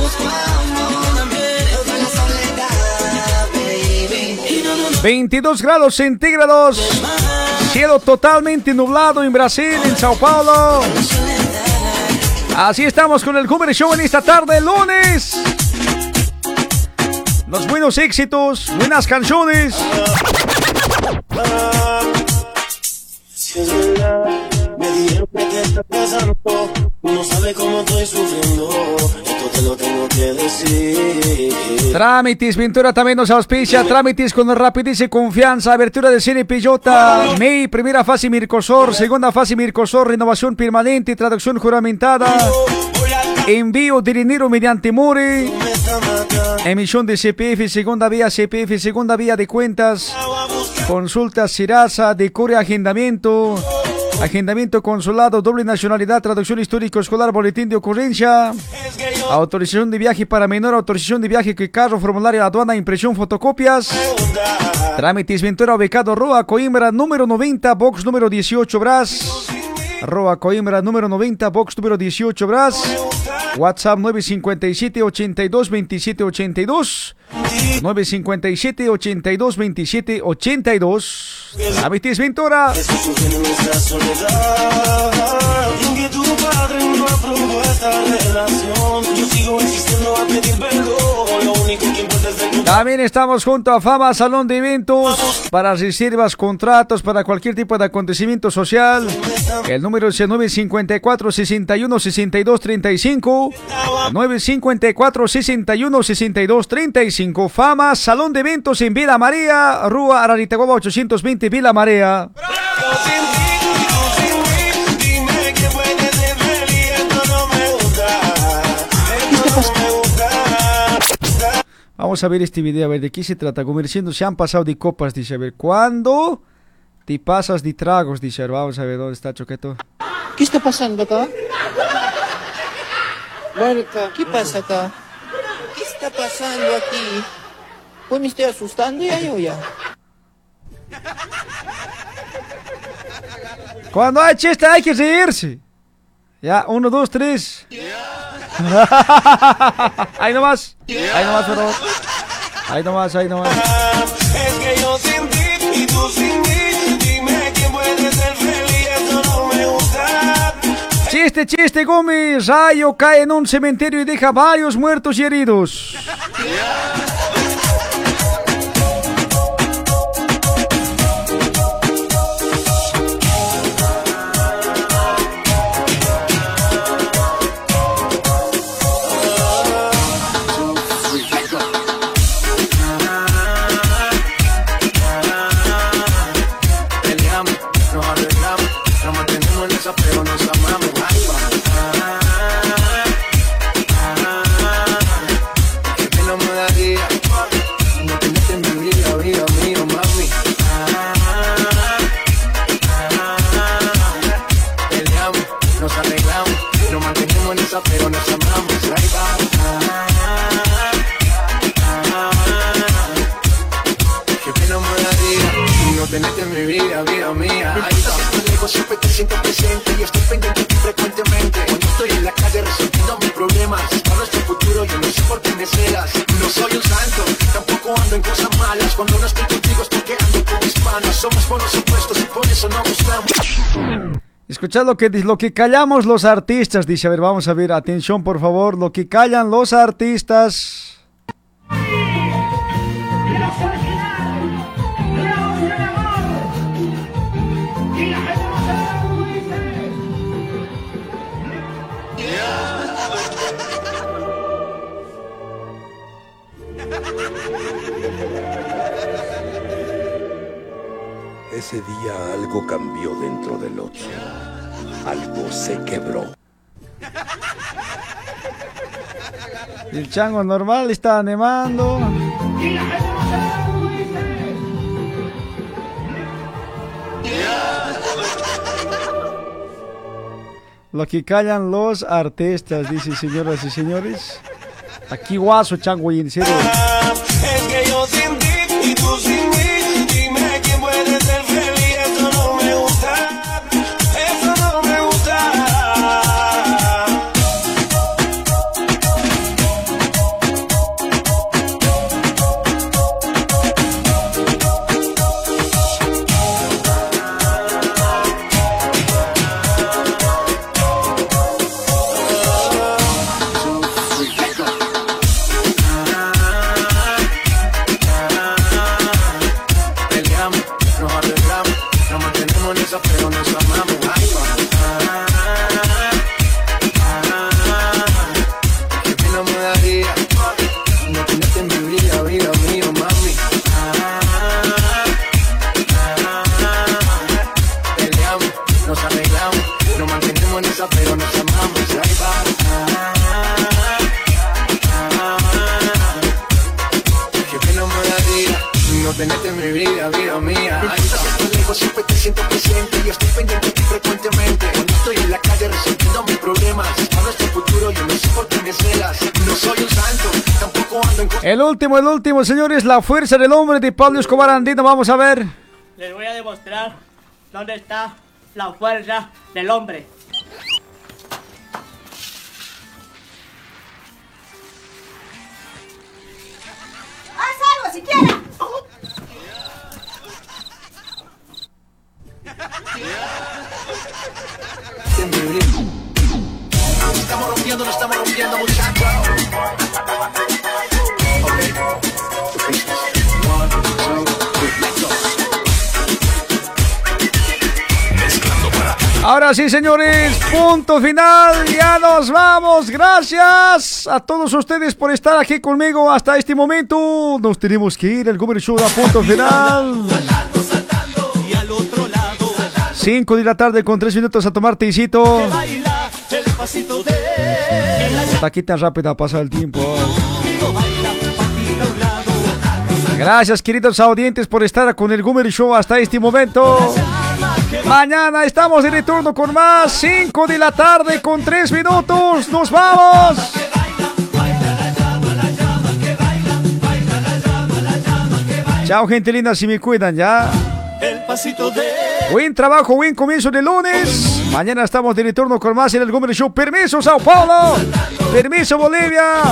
S2: Busco amor también, otra la soledad, baby. Y no, no, no.
S1: 22 grados centígrados. Cielo totalmente nublado en Brasil, en Sao Paulo. Así estamos con el Cover Show en esta tarde, lunes. Los buenos éxitos, buenas canciones.
S34: Si es verdad, me dijeron que te está pasando. No sabe cómo estoy sufriendo. Esto te lo tengo que decir.
S1: Trámites, Ventura también nos auspicia. Trámites con rapidez y confianza. Abertura de cine Pillota. MEI, primera fase Mircosor. Segunda fase Mircosor. Renovación permanente. Traducción juramentada. Envío de dinero mediante More. Emisión de CPF. Segunda vía CPF. Segunda vía de cuentas. Consulta Serasa. Decore agendamiento. Agendamiento consulado, doble nacionalidad, traducción histórico escolar, boletín de ocurrencia, autorización de viaje para menor, autorización de viaje que carro, formulario aduana, impresión, fotocopias, trámites Ventura, ubicado Roa Coimbra, número 90, box número 18, Bras, Roa Coimbra, número 90, box número 18, Bras, WhatsApp 957 82 27 82, 957 82 27 82, trámites Ventura.
S34: Estoy sufriendo nuestra soledad. Y que tu padre no aprobó esta relación. Yo sigo existiendo a pedir perdón. Lo único que importa
S1: También estamos junto a Fama Salón de Eventos para reservas, contratos, para cualquier tipo de acontecimiento social. El número es el 954 61 62 35. 954 61 62 35. Fama Salón de Eventos en Vila María, Rúa Araritagoba 820 Vila María.
S34: Dime
S1: Vamos a ver este video, a ver de qué se trata. Comerciando se han pasado de copas, dice. A ver, ¿cuándo te pasas de tragos? Dice, a ver, vamos a ver dónde está Choqueto.
S32: ¿Qué está pasando acá? Marta, ¿qué pasa acá? ¿Qué está pasando aquí? Pues me estoy asustando ya yo ya.
S1: Cuando hay chiste hay que reírse. Ya, uno, dos, tres. <laughs> ahí nomás. Ahí nomás, pero. Ahí nomás, ahí nomás.
S34: Es que yo sin ti y tú sin mí. Dime quién puede ser feliz, eso no me gusta.
S1: Chiste, chiste, Gumi. Rayo cae en un cementerio y deja varios muertos y heridos. Escuchad lo que, lo que callamos los artistas, dice. A ver, vamos a ver, atención por favor. Lo que callan los artistas.
S19: Ese día algo cambió dentro del otro. Algo se quebró.
S1: El chango normal está animando. Lo que callan los artistas, dice señoras y señores. Aquí guaso, chango, y en serio.
S34: Es que yo sin ti y tú sin
S1: El último, el último, señores, la fuerza del hombre de Pablo Escobar Andino. Vamos a ver.
S35: Les voy a demostrar dónde está la fuerza del hombre.
S32: ¡Haz algo siquiera!
S11: Estamos rompiendo, no estamos rompiendo, muchachos.
S1: Ahora sí, señores, punto final. Ya nos vamos. Gracias a todos ustedes por estar aquí conmigo hasta este momento. Nos tenemos que ir. El Gomer Show da punto final. 5 de la tarde con 3 minutos a tomar tecito. Hasta aquí tan rápido ha pasado el tiempo. Gracias, queridos audientes, por estar con el Gomer Show hasta este momento. Mañana estamos de retorno con más. 5 de la tarde con 3 minutos. ¡Nos vamos! Chao, gente linda, si me cuidan ya.
S34: el pasito de
S1: Buen trabajo, buen comienzo de lunes. Mañana estamos de retorno con más en el Gómez Show. Permiso, Sao Paulo. Permiso, Bolivia.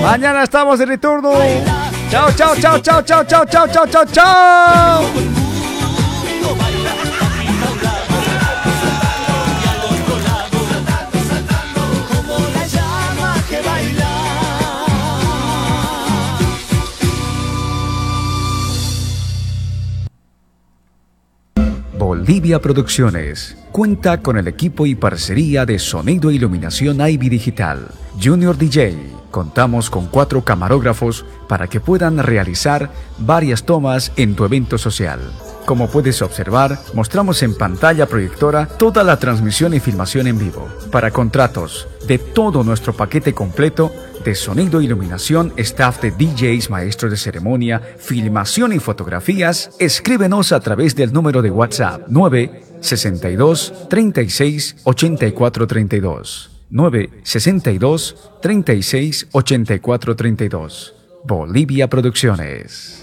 S1: Mañana estamos de retorno. Chao, chao, chao, chao, chao, chao, chao, chao, chao, chao.
S20: Bolivia Producciones cuenta con el equipo y parcería de sonido e iluminación Ivy Digital, Junior DJ. Contamos con cuatro camarógrafos para que puedan realizar varias tomas en tu evento social. Como puedes observar, mostramos en pantalla proyectora toda la transmisión y filmación en vivo. Para contratos de todo nuestro paquete completo de sonido, iluminación, staff de DJs, maestros de ceremonia, filmación y fotografías, escríbenos a través del número de WhatsApp 962 36 84 32. 962 36 84 32. Bolivia Producciones.